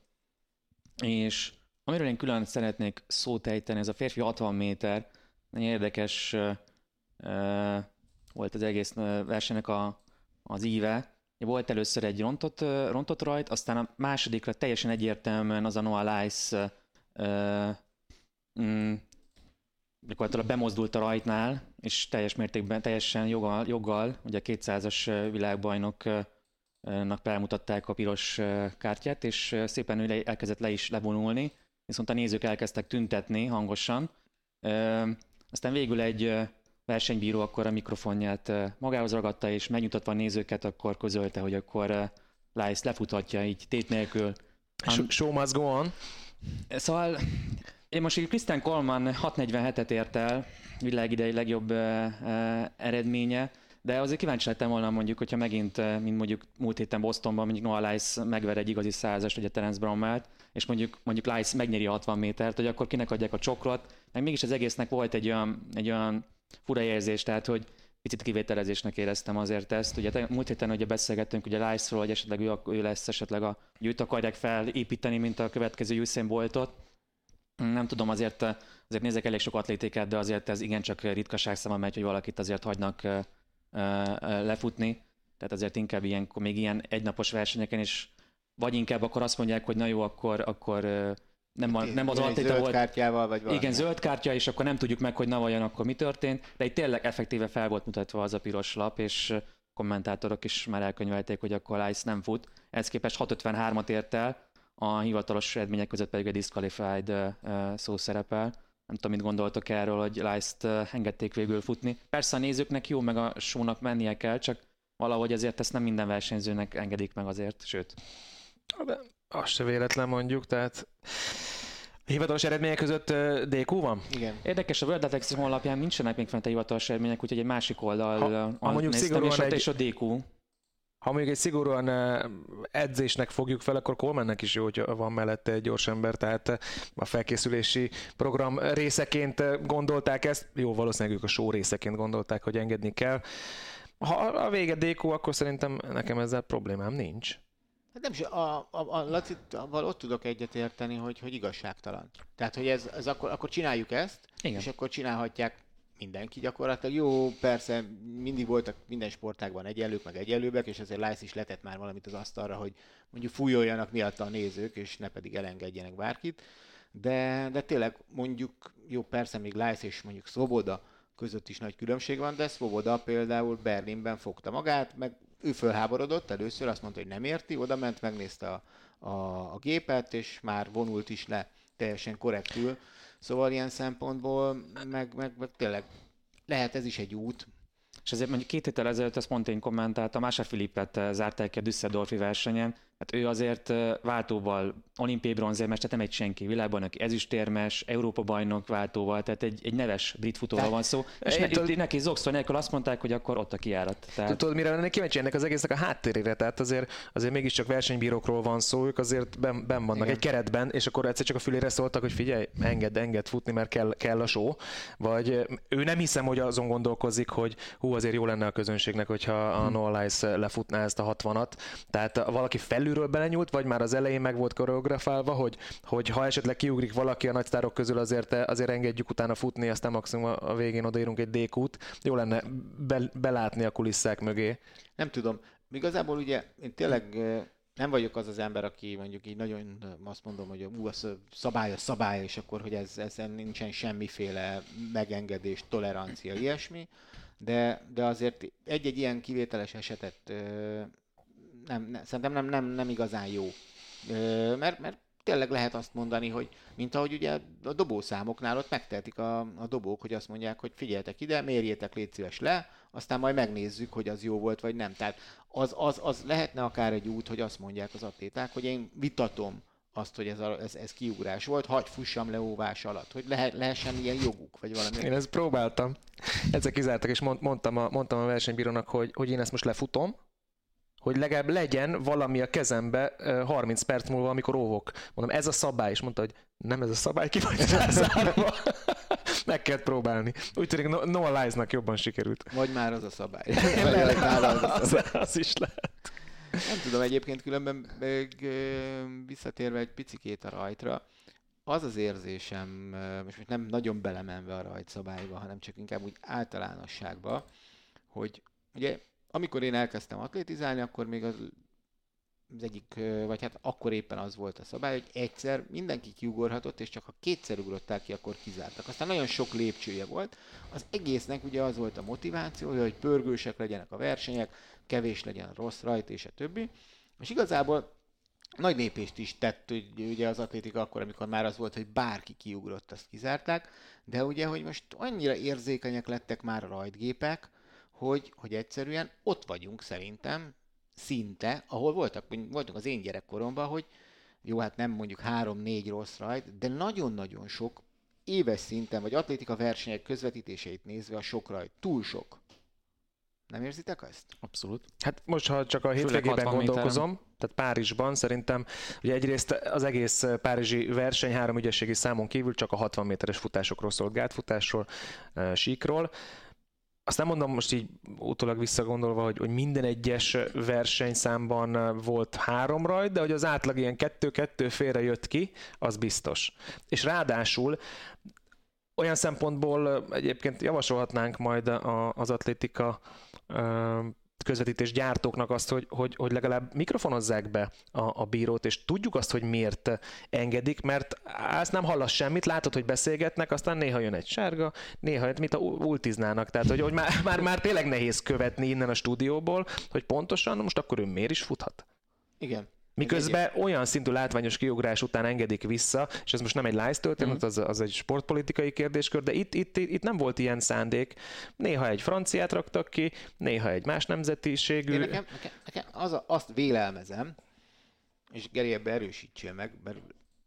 és Amiről én külön szeretnék szót ejteni, ez a férfi 60 méter, nagyon érdekes volt az egész versenynek a, az íve. Volt először egy rontott, rontott rajt, aztán a másodikra teljesen egyértelműen az a Noah Lice mm, gyakorlatilag bemozdult a rajtnál, és teljes mértékben, teljesen joggal, joggal ugye a 200-as világbajnoknak felmutatták a piros kártyát, és szépen ő elkezdett le is levonulni, viszont a nézők elkezdtek tüntetni hangosan. Aztán végül egy versenybíró akkor a mikrofonját magához ragadta, és megnyugtatva a nézőket, akkor közölte, hogy akkor Lice lefutatja így tét nélkül. Show must go on. Szóval én most így Christian Coleman 647-et ért el, világidei legjobb eredménye, de azért kíváncsi lettem volna mondjuk, hogyha megint, mint mondjuk múlt héten Bostonban, mondjuk Noah Lice megver egy igazi százast, ugye Terence Brommelt, és mondjuk, mondjuk Lice megnyeri a 60 métert, hogy akkor kinek adják a csokrot, meg mégis az egésznek volt egy olyan, egy olyan fura érzés, tehát hogy picit kivételezésnek éreztem azért ezt. Ugye múlt héten ugye beszélgettünk ugye Lice-ról, hogy esetleg ő, ő lesz esetleg a, hogy őt akarják felépíteni, mint a következő Usain Boltot. Nem tudom, azért, azért nézek elég sok atlétikát, de azért ez igencsak ritkaság száma megy, hogy valakit azért hagynak uh, lefutni. Tehát azért inkább ilyen, még ilyen egynapos versenyeken is vagy inkább akkor azt mondják, hogy na jó, akkor, akkor nem, a, nem az atléta volt. kártyával, vagy valami. Igen, zöld kártya, és akkor nem tudjuk meg, hogy na vajon akkor mi történt, de itt tényleg effektíve fel volt mutatva az a piros lap, és kommentátorok is már elkönyvelték, hogy akkor Lice nem fut. Ez képest 6.53-at ért el, a hivatalos eredmények között pedig a disqualified szó szerepel. Nem tudom, mit gondoltok erről, hogy Lice-t engedték végül futni. Persze a nézőknek jó, meg a sónak mennie kell, csak valahogy azért ezt nem minden versenyzőnek engedik meg azért, sőt. De az se véletlen mondjuk, tehát Hivatalos eredmények között DQ van? Igen. Érdekes, a World Athletics honlapján nincsenek még fent a hivatalos eredmények, úgyhogy egy másik oldal ha, ha mondjuk néztem, és egy, is a DQ. Ha mondjuk egy szigorúan edzésnek fogjuk fel, akkor Colemannek is jó, hogy van mellette egy gyors ember, tehát a felkészülési program részeként gondolták ezt, jó, valószínűleg ők a show részeként gondolták, hogy engedni kell. Ha a vége DQ, akkor szerintem nekem ezzel problémám nincs. Hát nem is, a, a, a Laci, ott tudok egyet érteni, hogy, hogy igazságtalan. Tehát, hogy ez, ez akkor, akkor csináljuk ezt, Igen. és akkor csinálhatják mindenki gyakorlatilag. Jó, persze mindig voltak minden sportágban egyenlők, meg egyenlőbbek, és azért Lice is letett már valamit az asztalra, hogy mondjuk fújoljanak miatta a nézők, és ne pedig elengedjenek bárkit. De, de tényleg mondjuk, jó, persze még Lice és mondjuk Szoboda között is nagy különbség van, de Svoboda például Berlinben fogta magát, meg ő fölháborodott először, azt mondta, hogy nem érti, oda ment, megnézte a, a, a gépet, és már vonult is le teljesen korrektül. Szóval ilyen szempontból meg, meg, meg tényleg lehet ez is egy út, És ezért mondjuk két héttel ezelőtt ezt pont én kommentáltam, Mása Filippet zárták ki a Düsseldorfi versenyen, Hát ő azért váltóval olimpiai bronzérmes, tehát nem egy senki világbajnok, ezüstérmes, Európa bajnok váltóval, tehát egy, egy neves brit futóval van szó. És ne, itt neki zokszó nélkül azt mondták, hogy akkor ott a kiárat. Tehát... Tudod, mire lennék kíváncsi ennek az egésznek a háttérére? Tehát azért, azért mégiscsak versenybírókról van szó, ők azért ben, ben vannak Igen. egy keretben, és akkor egyszer csak a fülére szóltak, hogy figyelj, engedd, engedd futni, mert kell, kell a show. Vagy ő nem hiszem, hogy azon gondolkozik, hogy hú, azért jó lenne a közönségnek, hogyha a hm. No Lies lefutná ezt a 60-at. Tehát valaki felül belülről belenyúlt, vagy már az elején meg volt koreografálva, hogy, hogy ha esetleg kiugrik valaki a nagy sztárok közül, azért, azért engedjük utána futni, aztán maximum a végén odaírunk egy dékút. Jó lenne be, belátni a kulisszák mögé. Nem tudom. Igazából ugye én tényleg nem vagyok az az ember, aki mondjuk így nagyon azt mondom, hogy ú, a szabály a szabály, és akkor, hogy ez, ezen nincsen semmiféle megengedés, tolerancia, ilyesmi, de, de azért egy-egy ilyen kivételes esetet nem, nem, szerintem nem, nem, nem igazán jó. Ö, mert, mert tényleg lehet azt mondani, hogy mint ahogy ugye a dobószámoknál ott megtehetik a, a dobók, hogy azt mondják, hogy figyeltek ide, mérjétek légy szíves le, aztán majd megnézzük, hogy az jó volt vagy nem. Tehát az, az, az lehetne akár egy út, hogy azt mondják az atléták, hogy én vitatom azt, hogy ez, a, ez, ez kiugrás volt, hagy fussam le óvás alatt, hogy lehet, lehessen ilyen joguk, vagy valami. Én ezt próbáltam. Ezek kizártak, és mondtam a, mondtam a versenybírónak, hogy, hogy én ezt most lefutom, hogy legalább legyen valami a kezembe 30 perc múlva, amikor óvok. Mondom, ez a szabály, és mondta, hogy nem ez a szabály, ki vagy zárva. Meg kellett próbálni. Úgy tűnik, no, Noah Lies-nak jobban sikerült. Vagy már az a szabály. Vagy az, a szabály. Az, az is lehet. Nem tudom, egyébként különben meg, visszatérve egy picikét a rajtra, az az érzésem, most nem nagyon belemenve a rajtszabályba, hanem csak inkább úgy általánosságba, hogy ugye amikor én elkezdtem atlétizálni, akkor még az, az egyik, vagy hát akkor éppen az volt a szabály, hogy egyszer mindenki kiugorhatott, és csak ha kétszer ugrottál ki, akkor kizártak. Aztán nagyon sok lépcsője volt. Az egésznek ugye az volt a motiváció, hogy pörgősek legyenek a versenyek, kevés legyen rossz rajt, és a többi. És igazából nagy lépést is tett ugye az atlétika akkor, amikor már az volt, hogy bárki kiugrott, azt kizárták, de ugye, hogy most annyira érzékenyek lettek már a rajtgépek, hogy, hogy egyszerűen ott vagyunk szerintem, szinte, ahol voltak, voltunk az én gyerekkoromban, hogy jó, hát nem mondjuk három-négy rossz rajt, de nagyon-nagyon sok éves szinten, vagy atlétika versenyek közvetítéseit nézve a sok rajt, túl sok. Nem érzitek ezt? Abszolút. Hát most, ha csak a hétvégében gondolkozom, méteren. tehát Párizsban szerintem, ugye egyrészt az egész párizsi verseny három ügyességi számon kívül csak a 60 méteres futásokról szólt, gátfutásról, síkról, azt nem mondom most így utólag visszagondolva, hogy, hogy minden egyes versenyszámban volt három rajt, de hogy az átlag ilyen kettő-kettő félre jött ki, az biztos. És ráadásul olyan szempontból egyébként javasolhatnánk majd az atlétika közvetítés gyártóknak azt, hogy, hogy, hogy legalább mikrofonozzák be a, a bírót, és tudjuk azt, hogy miért engedik, mert ezt nem hallasz semmit, látod, hogy beszélgetnek, aztán néha jön egy sárga, néha jön, mint a ultiznának, tehát hogy, hogy már, már, már tényleg nehéz követni innen a stúdióból, hogy pontosan most akkor ő miért is futhat. Igen. Miközben olyan szintű látványos kiugrás után engedik vissza, és ez most nem egy live történet, mm. az, az egy sportpolitikai kérdéskör, de itt, itt, itt nem volt ilyen szándék. Néha egy franciát raktak ki, néha egy más nemzetiségű. Én nekem, nekem, nekem az a, azt vélelmezem, és Geri ebbe erősítsél meg, mert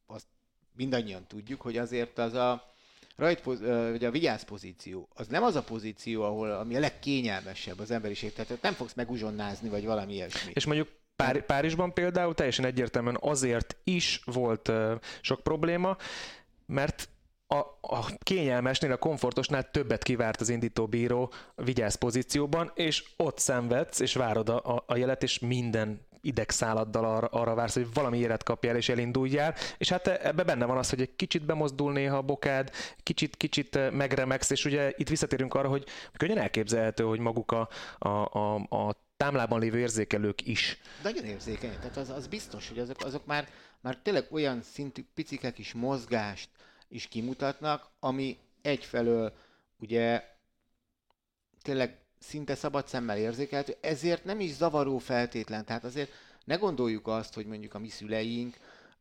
azt mindannyian tudjuk, hogy azért az a rajt, vagy a vigyáz pozíció, az nem az a pozíció, ahol ami a legkényelmesebb az emberiség, tehát nem fogsz meguzsonnázni, vagy valami ilyesmi. És mondjuk Pár, Párizsban például teljesen egyértelműen azért is volt sok probléma, mert a, a kényelmesnél, a komfortosnál többet kivárt az indítóbíró vigyáz pozícióban, és ott szenvedsz, és várod a, a jelet, és minden idegszáladdal arra, arra vársz, hogy valami élet kapjál és elinduljál, és hát ebbe benne van az, hogy egy kicsit bemozdul néha a bokád, kicsit, kicsit megremegsz, és ugye itt visszatérünk arra, hogy könnyen elképzelhető, hogy maguk a, a, a, a támlában lévő érzékelők is. Nagyon érzékeny, tehát az, az biztos, hogy azok, azok már, már tényleg olyan szintű picike kis mozgást is kimutatnak, ami egyfelől ugye tényleg szinte szabad szemmel érzékelhető, ezért nem is zavaró feltétlen. Tehát azért ne gondoljuk azt, hogy mondjuk a mi szüleink,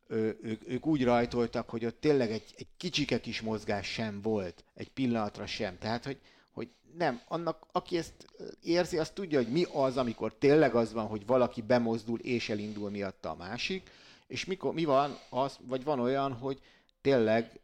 ő, ők, ők úgy rajtoltak, hogy ott tényleg egy, egy kicsike kis mozgás sem volt, egy pillanatra sem. Tehát, hogy hogy nem, annak, aki ezt érzi, az tudja, hogy mi az, amikor tényleg az van, hogy valaki bemozdul és elindul miatta a másik, és mikor, mi van az, vagy van olyan, hogy tényleg,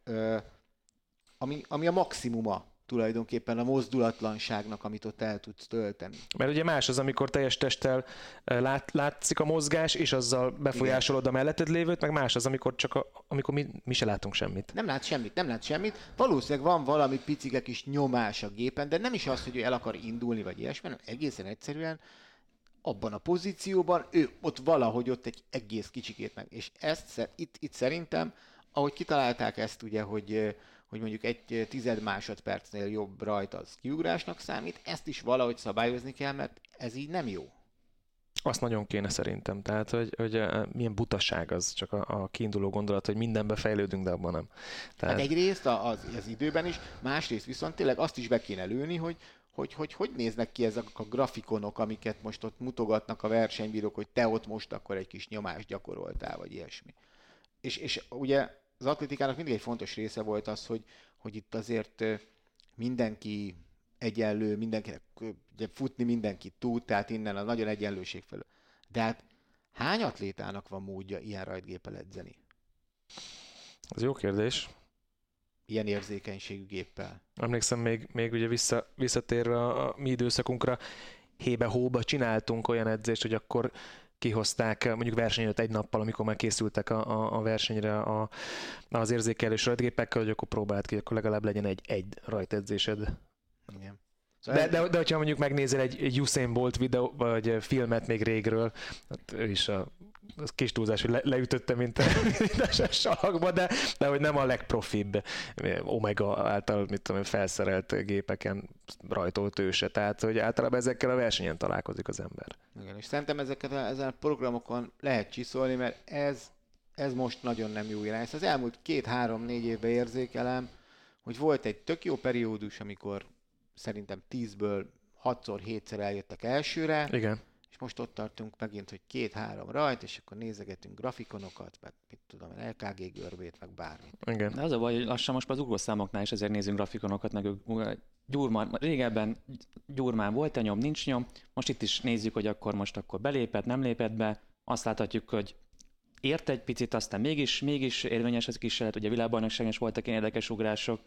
ami, ami a maximuma tulajdonképpen a mozdulatlanságnak, amit ott el tudsz tölteni. Mert ugye más az, amikor teljes testtel lát, látszik a mozgás, és azzal befolyásolod Igen. a melletted lévőt, meg más az, amikor csak a, amikor mi, mi se látunk semmit. Nem lát semmit, nem lát semmit. Valószínűleg van valami picike kis nyomás a gépen, de nem is az, hogy ő el akar indulni, vagy ilyesmi, hanem egészen egyszerűen abban a pozícióban, ő ott valahogy ott egy egész kicsikét meg. És ezt itt, itt szerintem, ahogy kitalálták ezt ugye, hogy hogy mondjuk egy tized másodpercnél jobb rajta az kiugrásnak számít, ezt is valahogy szabályozni kell, mert ez így nem jó. Azt nagyon kéne szerintem. Tehát, hogy, hogy milyen butaság az csak a, a kiinduló gondolat, hogy mindenbe fejlődünk, de abban nem. Tehát... Hát egyrészt az, az időben is, másrészt viszont tényleg azt is be kéne lőni, hogy hogy, hogy hogy néznek ki ezek a grafikonok, amiket most ott mutogatnak a versenybírók, hogy te ott most akkor egy kis nyomást gyakoroltál, vagy ilyesmi. És, és ugye az atlétikának mindig egy fontos része volt az, hogy, hogy itt azért mindenki egyenlő, mindenkinek ugye futni mindenki tud, tehát innen a nagyon egyenlőség felől. De hát hány atlétának van módja ilyen rajtgéppel edzeni? Ez jó kérdés. Ilyen érzékenységű géppel. Emlékszem még, még ugye vissza, visszatérve a, a mi időszakunkra, hébe-hóba csináltunk olyan edzést, hogy akkor kihozták mondjuk versenyet egy nappal, amikor már készültek a, a, a versenyre a, az érzékelés rajtgépekkel, hogy akkor próbált ki, akkor legalább legyen egy, egy rajtedzésed. Igen. De, de, de, hogyha mondjuk megnézel egy, egy Usain Bolt videó, vagy filmet még régről, hát ő is a az kis túlzás, hogy le, leütötte, mint a, salakba, de, de hogy nem a legprofibb Omega által, mit tudom, felszerelt gépeken rajtolt őse. Tehát, hogy általában ezekkel a versenyen találkozik az ember. Igen, és szerintem ezeket a, ezen a programokon lehet csiszolni, mert ez, ez most nagyon nem jó irány. Ezt az elmúlt két-három-négy évben érzékelem, hogy volt egy tök jó periódus, amikor szerintem tízből hatszor, hétszer eljöttek elsőre. Igen most ott tartunk megint, hogy két-három rajt, és akkor nézegetünk grafikonokat, meg mit tudom, LKG görbét, meg bármit. Igen. De az a baj, hogy lassan most már az ugrószámoknál is ezért nézünk grafikonokat, meg gyurmán, régebben gyurmán volt a nyom, nincs nyom, most itt is nézzük, hogy akkor most akkor belépett, nem lépett be, azt láthatjuk, hogy ért egy picit, aztán mégis, mégis érvényes az kísérlet, ugye világbajnokságon is voltak ilyen érdekes ugrások,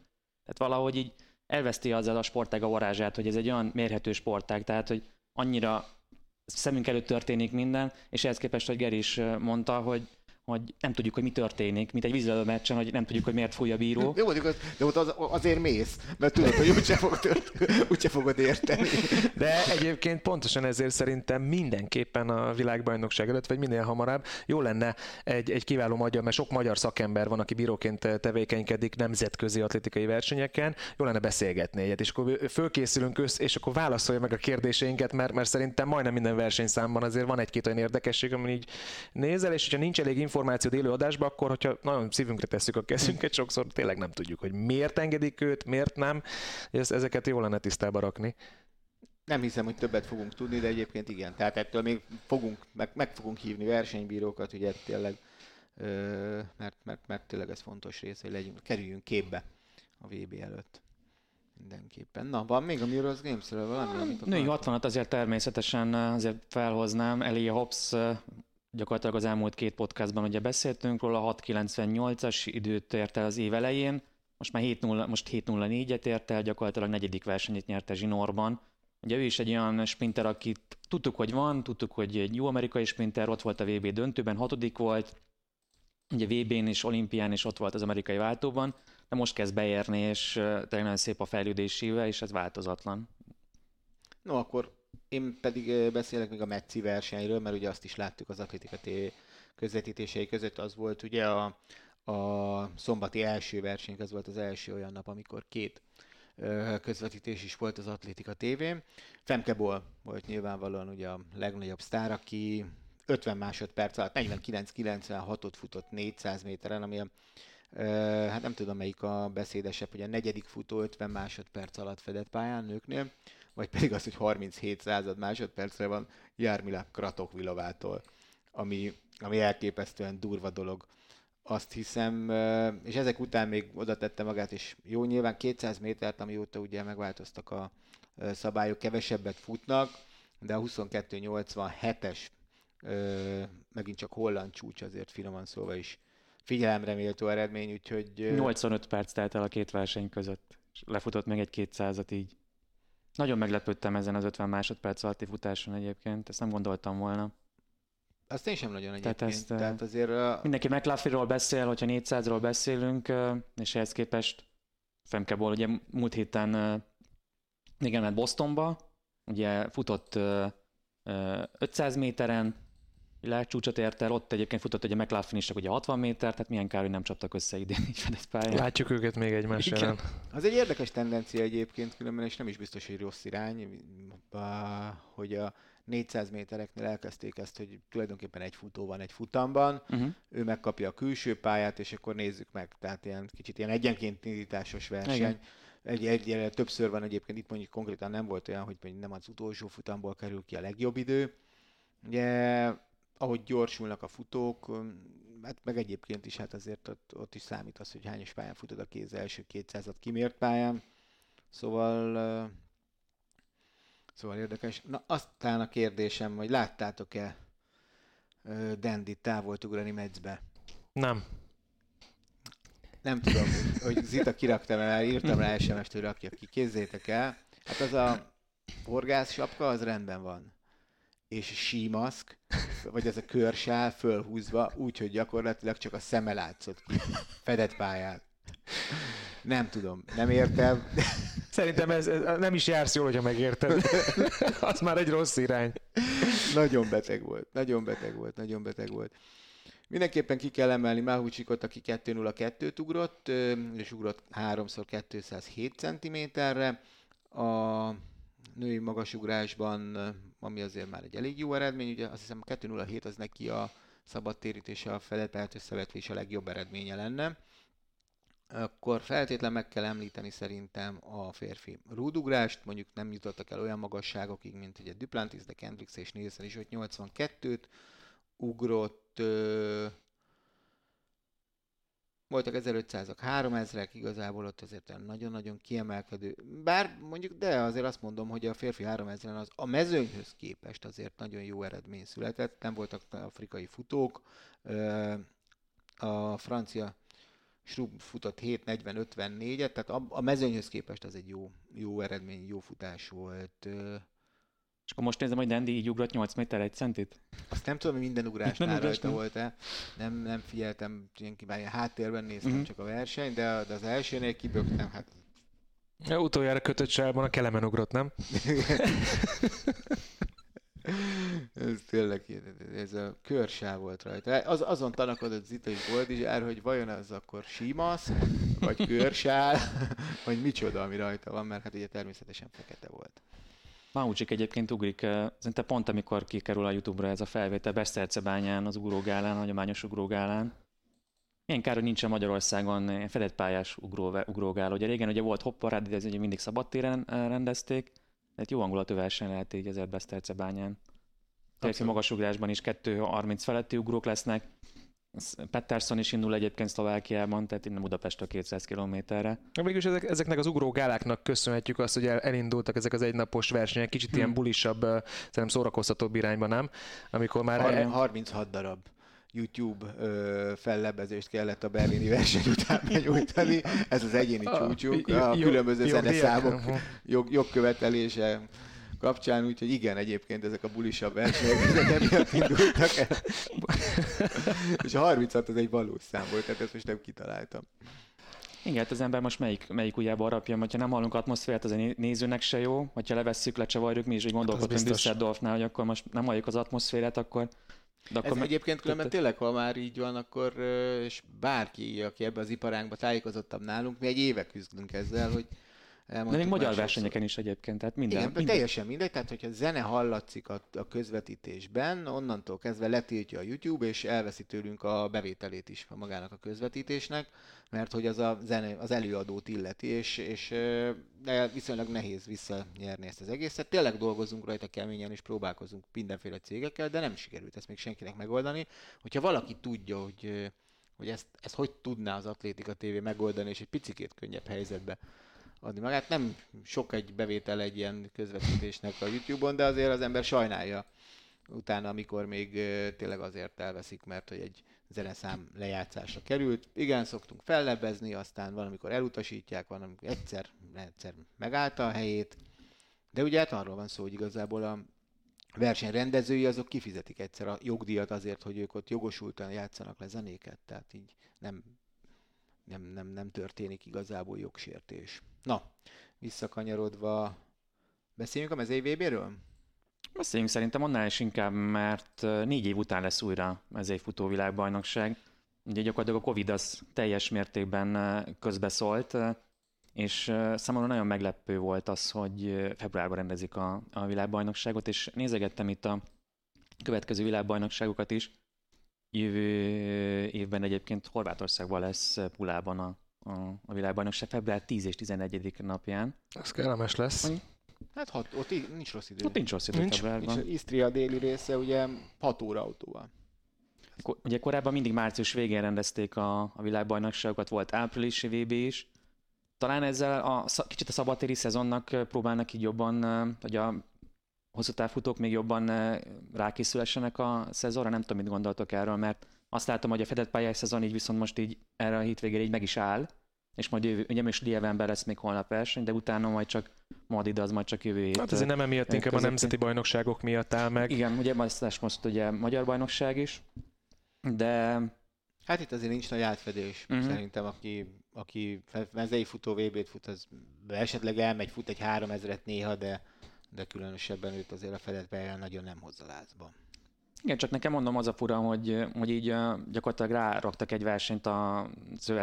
tehát valahogy így elveszti azzal a sportág a varázsát, hogy ez egy olyan mérhető sportág, tehát hogy annyira szemünk előtt történik minden, és ehhez képest, hogy Geri is mondta, hogy hogy nem tudjuk, hogy mi történik, mint egy vízilabda meccsen, hogy nem tudjuk, hogy miért fúj a bíró. Jó, de, de ott az, azért mész, mert tudod, hogy úgyse, fog úgyse fogod érteni. De egyébként pontosan ezért szerintem mindenképpen a világbajnokság előtt, vagy minél hamarabb jó lenne egy, egy kiváló magyar, mert sok magyar szakember van, aki bíróként tevékenykedik nemzetközi atlétikai versenyeken, jó lenne beszélgetni egyet, és akkor fölkészülünk össze, és akkor válaszolja meg a kérdéseinket, mert, mert szerintem majdnem minden versenyszámban azért van egy-két olyan érdekesség, ami így nézel, és hogyha nincs elég információt élő adásba, akkor hogyha nagyon szívünkre tesszük a kezünket, sokszor tényleg nem tudjuk, hogy miért engedik őt, miért nem, és ezeket jó lenne tisztába rakni. Nem hiszem, hogy többet fogunk tudni, de egyébként igen. Tehát ettől még fogunk, meg, meg fogunk hívni versenybírókat, ugye tényleg, ö, mert, mert, mert tényleg ez fontos rész, hogy legyünk, kerüljünk képbe a VB előtt. Mindenképpen. Na, van még a Mirror's Games-ről valami? Női 60 azért természetesen azért felhoznám. Elia Hobbs Gyakorlatilag az elmúlt két podcastban ugye beszéltünk róla, 6.98-as időt ért el az év elején, most már 7.0, most 7.04-et ért el, gyakorlatilag negyedik versenyét nyerte Zsinórban. Ugye ő is egy olyan sprinter, akit tudtuk, hogy van, tudtuk, hogy egy jó amerikai sprinter, ott volt a VB döntőben, hatodik volt, ugye VB-n és olimpián is ott volt az amerikai váltóban, de most kezd beérni, és tényleg nagyon szép a fejlődésével, és ez változatlan. No, akkor én pedig beszélek még a Metzi versenyről, mert ugye azt is láttuk az Atletika TV közvetítései között, az volt ugye a, a szombati első verseny, az volt az első olyan nap, amikor két közvetítés is volt az Atlétika TV-n. Femke Boll volt nyilvánvalóan ugye a legnagyobb sztár, aki 50 másodperc alatt 49-96-ot futott 400 méteren, ami a, hát nem tudom melyik a beszédesebb, hogy a negyedik futó 50 másodperc alatt fedett pályán nőknél vagy pedig az, hogy 37 század másodpercre van Jármila Kratok Vilovától, ami, ami elképesztően durva dolog azt hiszem, és ezek után még oda tette magát, és jó, nyilván 200 métert, amióta ugye megváltoztak a szabályok, kevesebbet futnak, de a 22.87-es megint csak holland csúcs azért finoman szólva is figyelemre méltó eredmény, úgyhogy... 85 perc telt el a két verseny között, és lefutott még egy 200-at így. Nagyon meglepődtem ezen az 50 másodperc alatti futáson egyébként, ezt nem gondoltam volna. Azt én sem nagyon egyébként. Tehát, ezt, Tehát azért... Uh... Mindenki McLaughlin-ról beszél, hogyha 400-ról beszélünk, és ehhez képest Femkeból ugye múlt héten igen, mert Bostonba, ugye futott 500 méteren, világcsúcsot ért el, ott egyébként futott ugye McLaughlin is csak ugye 60 méter, tehát milyen kár, hogy nem csaptak össze idén így fedett pályán. Látjuk őket még egymás ellen. Az egy érdekes tendencia egyébként, különben és nem is biztos, hogy rossz irány, hogy a 400 métereknél elkezdték ezt, hogy tulajdonképpen egy futó van egy futamban, uh-huh. ő megkapja a külső pályát, és akkor nézzük meg. Tehát ilyen kicsit ilyen egyenként indításos verseny. Igen. Egy, egy, egy, többször van egyébként, itt mondjuk konkrétan nem volt olyan, hogy nem az utolsó futamból kerül ki a legjobb idő. Ugye, ahogy gyorsulnak a futók, hát meg egyébként is, hát azért ott, ott is számít az, hogy hányos pályán futod a kéz első 200-at kimért pályán. Szóval Szóval érdekes. Na, aztán a kérdésem, hogy láttátok-e Dandy távolt ugrani Metzbe? Nem. Nem tudom, hogy, hogy Zita kiraktam el, írtam rá SMS-t, hogy rakja ki. Kézzétek el. Hát az a horgász sapka, az rendben van. És símaszk, vagy ez a körsál fölhúzva, úgyhogy gyakorlatilag csak a szeme látszott ki. Fedett pályát. Nem tudom, nem értem. Szerintem ez, ez nem is jársz jól, hogyha megérted. Az már egy rossz irány. Nagyon beteg volt, nagyon beteg volt, nagyon beteg volt. Mindenképpen ki kell emelni Mahucsikot, aki 2-0-2-t ugrott, és ugrott 3x 207 cm-re. A női magasugrásban, ami azért már egy elég jó eredmény, ugye azt hiszem a 2-0-7 az neki a szabadtérítése a felett összevetve is a legjobb eredménye lenne. Akkor feltétlen meg kell említeni szerintem a férfi rúdugrást, mondjuk nem jutottak el olyan magasságokig, mint ugye Duplantis, de Kendricks és Nielsen is, hogy 82-t ugrott, ö, voltak 1500-ak, 3000-ek, igazából ott azért nagyon-nagyon kiemelkedő. Bár mondjuk, de azért azt mondom, hogy a férfi 3000-en az a mezőnyhöz képest azért nagyon jó eredmény született, nem voltak afrikai futók, a francia Srub futott 7.40-54-et, tehát a mezőnyhöz képest az egy jó, jó eredmény, jó futás volt. És akkor most nézem, hogy Dandy így ugrott 8 méter egy centit? Azt nem tudom, hogy minden ugrásnál rajta volt-e. Nem, nem figyeltem, ilyen kívánja háttérben néztem uh-huh. csak a versenyt, de, de az elsőnél kibögtem, hát Ja, utoljára kötött sávban a kelemen ugrott, nem? ez tényleg, ez a körsáv volt rajta. Az, azon tanakodott Zita is volt is, erre, hogy vajon az akkor símasz, vagy körsál, vagy micsoda, ami rajta van, mert hát ugye természetesen fekete volt. Maucsik egyébként ugrik, eh, szerintem pont amikor kikerül a Youtube-ra ez a felvétel, Besztercebányán, az ugrógálán, a hagyományos ugrógálán. Milyen kár, hogy nincsen Magyarországon fedett pályás ugró, ugrógál. Ugye régen ugye volt hopparád, de ez ugye mindig szabadtéren eh, rendezték, tehát jó hangulatú verseny lehet így ezért Besztercebányán. Férfi magasugrásban is 2.30 feletti ugrók lesznek. Pettersson is indul egyébként Szlovákiában, tehát innen Budapestről 200 kilométerre. Végülis ezek, ezeknek az ugrógáláknak köszönhetjük azt, hogy elindultak ezek az egynapos versenyek, kicsit hmm. ilyen bulisabb, szerintem szórakoztatóbb irányba, nem? Amikor már... 30, 36 darab. YouTube ö, fellebezést kellett a berlini verseny után benyújtani. Ez az egyéni csúcsunk, a különböző zeneszámok jog, jogkövetelése kapcsán, úgyhogy igen, egyébként ezek a bulisabb versenyek, ezek emiatt indultak el. És a 36 az egy valós szám volt, tehát ezt most nem kitaláltam. Igen, hát az ember most melyik, melyik ujjába arapja, hogyha nem hallunk atmoszférát, az a nézőnek se jó, hogyha levesszük, lecsavarjuk, mi is így gondolkodunk hát Düsseldorfnál, hogy akkor most nem halljuk az atmoszférát, akkor de akkor Ez meg... egyébként különben tényleg, ha már így van, akkor és bárki, aki ebbe az iparánkba tájékozottabb nálunk, mi egy éve küzdünk ezzel, hogy de még magyar versenyeken is egyébként, tehát minden. Igen, minden. teljesen mindegy, tehát hogyha zene hallatszik a, a közvetítésben, onnantól kezdve letiltja a YouTube, és elveszi tőlünk a bevételét is a magának a közvetítésnek, mert hogy az a zene, az előadót illeti, és, és de viszonylag nehéz visszanyerni ezt az egészet. Tényleg dolgozunk rajta keményen, és próbálkozunk mindenféle cégekkel, de nem sikerült ezt még senkinek megoldani. Hogyha valaki tudja, hogy hogy ezt, ezt hogy tudná az Atlétika TV megoldani, és egy picikét könnyebb helyzetbe adni magát. Nem sok egy bevétel egy ilyen közvetítésnek a YouTube-on, de azért az ember sajnálja utána, amikor még tényleg azért elveszik, mert hogy egy zeneszám lejátszásra került. Igen, szoktunk fellebbezni, aztán valamikor elutasítják, van, egyszer, egyszer megállta a helyét, de ugye hát arról van szó, hogy igazából a versenyrendezői azok kifizetik egyszer a jogdíjat azért, hogy ők ott jogosultan játszanak le zenéket, tehát így nem, nem, nem, nem történik igazából jogsértés. Na, visszakanyarodva, beszéljünk a mezei VB-ről? Beszéljünk szerintem annál is inkább, mert négy év után lesz újra ez egy futóvilágbajnokság. Ugye gyakorlatilag a Covid az teljes mértékben közbeszólt, és számomra nagyon meglepő volt az, hogy februárban rendezik a, a világbajnokságot, és nézegettem itt a következő világbajnokságokat is. Jövő évben egyébként Horvátországban lesz Pulában a, a, a világbajnokság, február 10 és 11 napján. Ez kellemes lesz. Hát hat, ott nincs rossz idő. Ott nincs rossz idő nincs, nincs, Isztria déli része ugye 6 óra autóval. Ugye korábban mindig március végén rendezték a, a világbajnokságokat, volt áprilisi VB is. Talán ezzel a, kicsit a szabadtéri szezonnak próbálnak így jobban, hogy a hosszú távfutók még jobban rákészülessenek a szezonra. Nem tudom, mit gondoltok erről, mert azt látom, hogy a fedett pályás szezon így viszont most így erre a hétvégére így meg is áll és majd jövő, ugye most Lievenben lesz még holnap verseny, de utána majd csak Madrid az majd csak jövő hét. Hát azért nem emiatt, inkább a nemzeti bajnokságok miatt áll meg. Igen, ugye most, most ugye magyar bajnokság is, de... Hát itt azért nincs nagy átfedés. Uh-huh. Szerintem aki, aki mezei futó VB-t fut, az esetleg elmegy, fut egy 3000-et néha, de, de különösebben őt azért a fedett nagyon nem hozza lázba. Igen, csak nekem mondom az a fura, hogy, hogy így gyakorlatilag ráraktak egy versenyt a,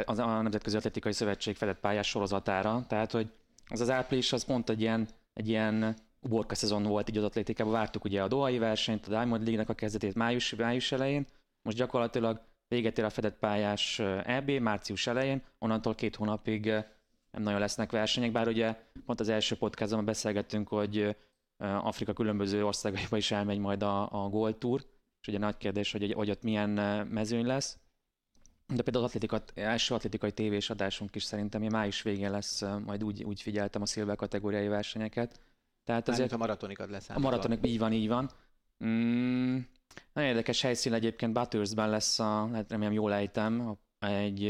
a Nemzetközi Atletikai Szövetség fedett pályás sorozatára, tehát hogy az az április az pont egy ilyen, egy ilyen uborka szezon volt így az atlétikában, vártuk ugye a Dohai versenyt, a Diamond League-nek a kezdetét május, május elején, most gyakorlatilag véget ér a fedett pályás EB március elején, onnantól két hónapig nem nagyon lesznek versenyek, bár ugye pont az első podcastban beszélgettünk, hogy Afrika különböző országaiba is elmegy majd a, a Gold Tour, és ugye nagy kérdés, hogy, hogy ott milyen mezőny lesz. De például az atlétikat, első atlétikai tévés adásunk is szerintem május végén lesz, majd úgy, úgy figyeltem a szilver kategóriai versenyeket. Tehát azért, a maratonikat lesz. A maratonik, így van, így van. Mm, nagyon érdekes helyszín egyébként Bathurstben lesz, a, hát remélem jól ejtem, egy,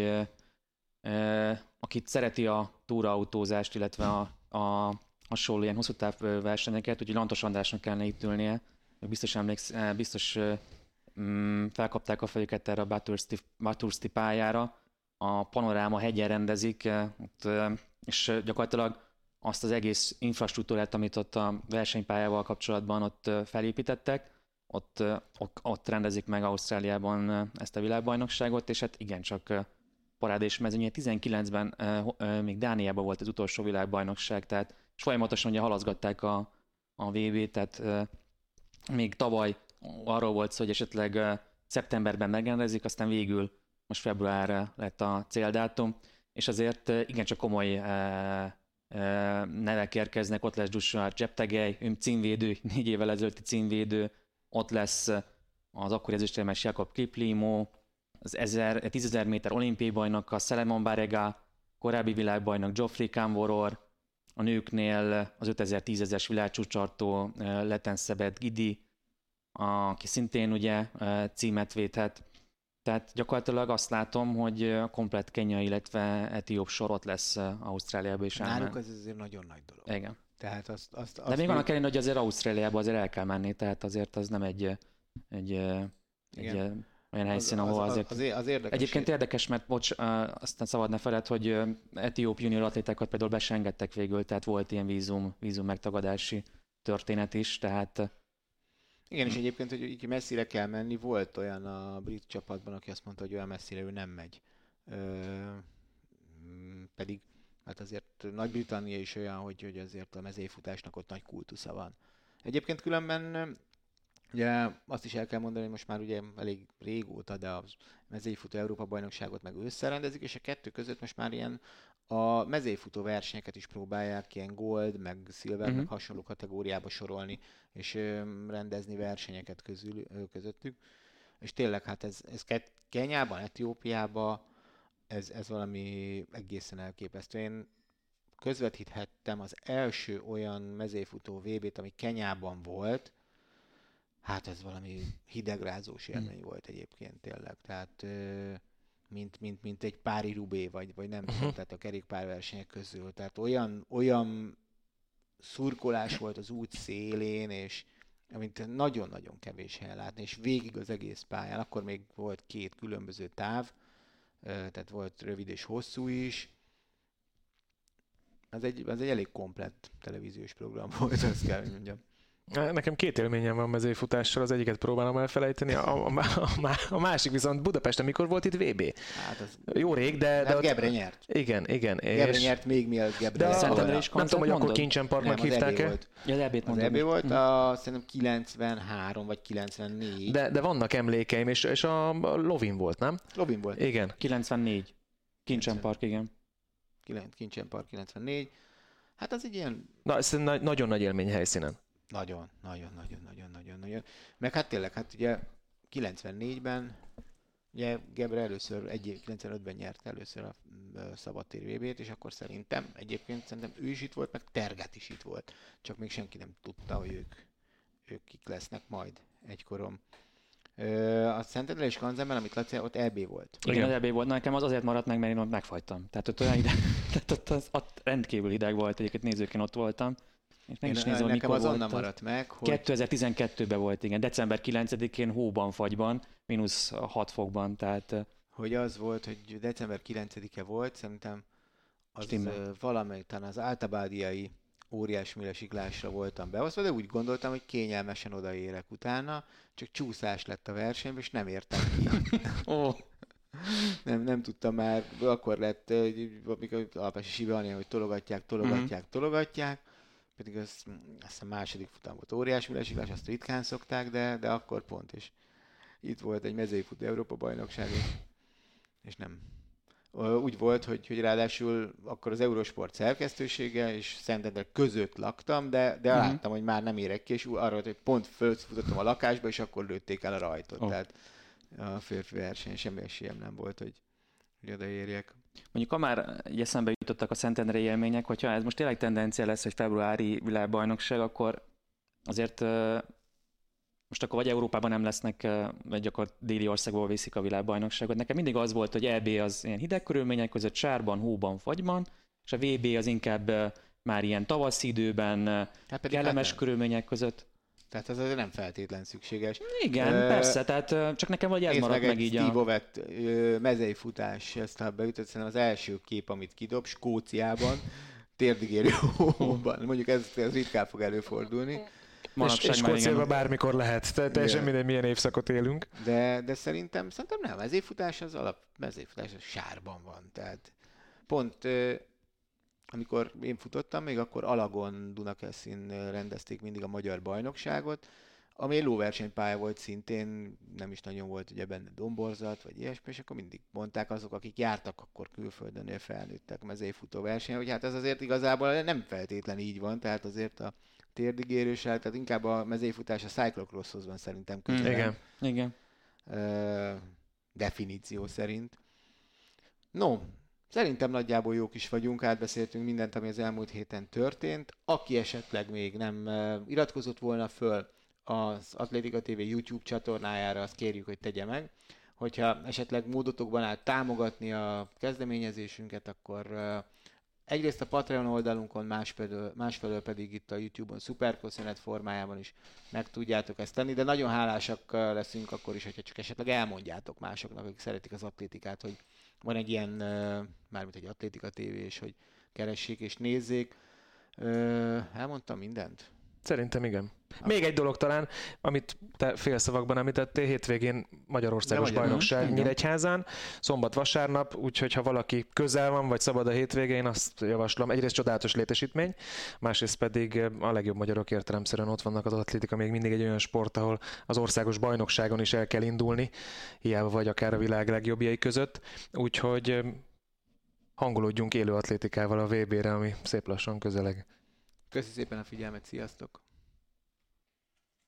akit szereti a túraautózást, illetve a, a hasonló ilyen hosszú táv versenyeket, úgyhogy Lantos Andrásnak kellene itt ülnie, biztos emléksz, biztos mm, felkapták a fejüket erre a Bathursti, Bathursti pályára, a panoráma hegyen rendezik, ott, és gyakorlatilag azt az egész infrastruktúrát, amit ott a versenypályával kapcsolatban ott felépítettek, ott, ott, ott rendezik meg Ausztráliában ezt a világbajnokságot, és hát igencsak parádés mezőnye. 19-ben még Dániában volt az utolsó világbajnokság, tehát és folyamatosan ugye halaszgatták a, a VB-t, tehát még tavaly arról volt szó, hogy esetleg szeptemberben megrendezik, aztán végül most február lett a céldátum, és azért igencsak komoly nevek érkeznek, ott lesz Joshua Jeptegei, ő címvédő, négy évvel ezelőtti címvédő, ott lesz az akkori ezüstérmes Jakob Kiplimo, az 10.000 méter olimpiai bajnok, a Selemon Barega, korábbi világbajnok Geoffrey Camvoror, a nőknél az 5000-10.000-es világcsúcsartó Leten Szebet Gidi, aki szintén ugye címet védhet. Tehát gyakorlatilag azt látom, hogy a komplet Kenya, illetve Etióp sorot lesz Ausztráliában is. Náluk ez azért nagyon nagy dolog. Igen. Tehát azt, azt, azt De még annak ellenére, hogy azért Ausztráliában azért el kell menni, tehát azért az nem egy, egy, egy olyan helyszín, az, ahol azért... Az, az, az érdekes. Egyébként érdekes, mert bocs, aztán szabad ne feled, hogy etióp junior atlétákat például besengedtek végül, tehát volt ilyen vízum, vízum megtagadási történet is, tehát... Igen, és egyébként, hogy így messzire kell menni, volt olyan a brit csapatban, aki azt mondta, hogy olyan messzire ő nem megy. Ö, pedig hát azért Nagy-Britannia is olyan, hogy, hogy azért a mezéfutásnak ott nagy kultusza van. Egyébként különben Ugye azt is el kell mondani, hogy most már ugye elég régóta, de a mezőfutó Európa bajnokságot meg összerendezik, és a kettő között most már ilyen a mezőfutó versenyeket is próbálják ilyen gold, meg silver, uh-huh. meg hasonló kategóriába sorolni, és ö, rendezni versenyeket közül, ö, közöttük. És tényleg hát ez, ez Kenyában, Etiópiában ez, ez valami egészen elképesztő. Én közvetíthettem az első olyan mezéfutó VB-t, ami Kenyában volt, hát ez valami hidegrázós hm. élmény hmm. volt egyébként tényleg. Tehát mint, mint, mint egy pári rubé, vagy, vagy nem tudom, tehát a kerékpárversenyek közül. Tehát olyan, olyan szurkolás volt az út szélén, és amit nagyon-nagyon kevés helyen látni, és végig az egész pályán, akkor még volt két különböző táv, tehát volt rövid és hosszú is. Az egy, az egy elég komplett televíziós program volt, azt kell, hogy mondjam. Nekem két élményem van mezőfutással, az egyiket próbálom elfelejteni, a, a, a, a másik viszont Budapesten mikor volt itt VB? Hát az, Jó rég, de... Hát de ott, Gebre nyert. Igen, igen. Gebre és... nyert még mielőtt Gebre. De a, nem tudom, hogy akkor Kincsen Parknak hívták-e. Volt. Ja, az EB-t Az EB volt, hm. a, szerintem 93 vagy 94. De, de vannak emlékeim, és, és a, a Lovin volt, nem? Lovin volt. Igen. 94. Kincsen Park, igen. Kincsen Park 94. Hát az egy ilyen... Na, ez nagyon nagy élmény helyszínen. Nagyon, nagyon, nagyon, nagyon, nagyon, nagyon. Meg hát tényleg, hát ugye 94-ben, ugye Gebre először, 95-ben nyert először a szabadtér VB-t, és akkor szerintem, egyébként szerintem ő is itt volt, meg Terget is itt volt. Csak még senki nem tudta, hogy ők, ők kik lesznek majd egykorom. Ö, a Szentendre és Kanzemben, amit Laci, ott EB volt. Igen, Igen. az EB volt. Na, nekem az azért maradt meg, mert én ott megfagytam. Tehát ott olyan ideg, tehát ott, az, ott rendkívül hideg volt, egyébként nézőként ott voltam. És meg Én, is nézem, mikor az volt. maradt meg, hogy... 2012-ben volt, igen. December 9-én hóban, fagyban, mínusz 6 fokban, tehát... Hogy az volt, hogy december 9-e volt, szerintem az Stimmel. valamelyik, talán az áltabádiai óriás mélesiklásra voltam behozva, de úgy gondoltam, hogy kényelmesen odaérek utána, csak csúszás lett a versenyben, és nem értem ki. oh. nem, nem tudtam már, akkor lett, amikor Alpesi Sivalni, hogy tologatják, tologatják, mm-hmm. tologatják, pedig az, azt a második futam volt óriási lesiklás, azt ritkán szokták, de, de akkor pont, és itt volt egy mezei futó Európa bajnokság, és, és nem. Úgy volt, hogy, hogy ráadásul akkor az Eurosport szerkesztősége és Szentender között laktam, de, de uh-huh. láttam, hogy már nem érek ki, és arra hogy pont fölfutottam a lakásba, és akkor lőtték el a rajtot. Oh. Tehát a férfi verseny semmi esélyem nem volt, hogy, hogy odaérjek. Mondjuk, ha már egy eszembe jutottak a Szentendrei élmények, hogyha ez most tényleg tendencia lesz, hogy februári világbajnokság, akkor azért most akkor vagy Európában nem lesznek, vagy akkor déli országból viszik a világbajnokságot. Nekem mindig az volt, hogy EB az ilyen hideg körülmények között, sárban, hóban, fagyban, és a VB az inkább már ilyen tavaszi időben, hát kellemes hát körülmények között. Tehát ez azért nem feltétlen szükséges. Igen, uh, persze, tehát csak nekem vagy ez maradt meg, meg így Steve a... Ovett mezei futás, ezt ha beütött, szerintem az első kép, amit kidob, Skóciában, térdigérő hóban. Mondjuk ez, ez ritkán fog előfordulni. Manapság és, és Skóciában bármikor lehet, Te, teljesen minden milyen évszakot élünk. De, de szerintem, szerintem nem, mezőfutás az alap, mezőfutás az sárban van, tehát pont amikor én futottam, még akkor Alagon Dunakeszin rendezték mindig a magyar bajnokságot, ami egy lóversenypálya volt szintén, nem is nagyon volt ugye benne domborzat, vagy ilyesmi, és akkor mindig mondták azok, akik jártak akkor külföldön, felnőttek mezőfutó verseny, hogy hát ez azért igazából nem feltétlen így van, tehát azért a térdigérős, tehát inkább a mezőfutás a cyclocrosshoz van szerintem közel. Igen. Igen. Uh, definíció szerint. No, Szerintem nagyjából jók is vagyunk, átbeszéltünk mindent, ami az elmúlt héten történt. Aki esetleg még nem iratkozott volna föl az Atlétika TV YouTube csatornájára, azt kérjük, hogy tegye meg. Hogyha esetleg módotokban áll támogatni a kezdeményezésünket, akkor egyrészt a Patreon oldalunkon, másfelől, másfelől pedig itt a YouTube-on szuperköszönet formájában is meg tudjátok ezt tenni, de nagyon hálásak leszünk akkor is, hogyha csak esetleg elmondjátok másoknak, akik szeretik az atlétikát, hogy van egy ilyen, mármint egy atlétika tévés, hogy keressék és nézzék. Elmondtam mindent? Szerintem igen. Még egy dolog talán, amit te félszavakban említettél, hétvégén Magyarországos Magyar, bajnokság nem? Nyíregyházán, szombat-vasárnap, úgyhogy ha valaki közel van, vagy szabad a hétvégén, azt javaslom. Egyrészt csodálatos létesítmény, másrészt pedig a legjobb magyarok értelemszerűen ott vannak az atlétika, még mindig egy olyan sport, ahol az országos bajnokságon is el kell indulni, hiába vagy akár a világ legjobbjai között. Úgyhogy hangolódjunk élő atlétikával a VB-re, ami szép lassan közeleg. Köszi szépen a figyelmet, sziasztok!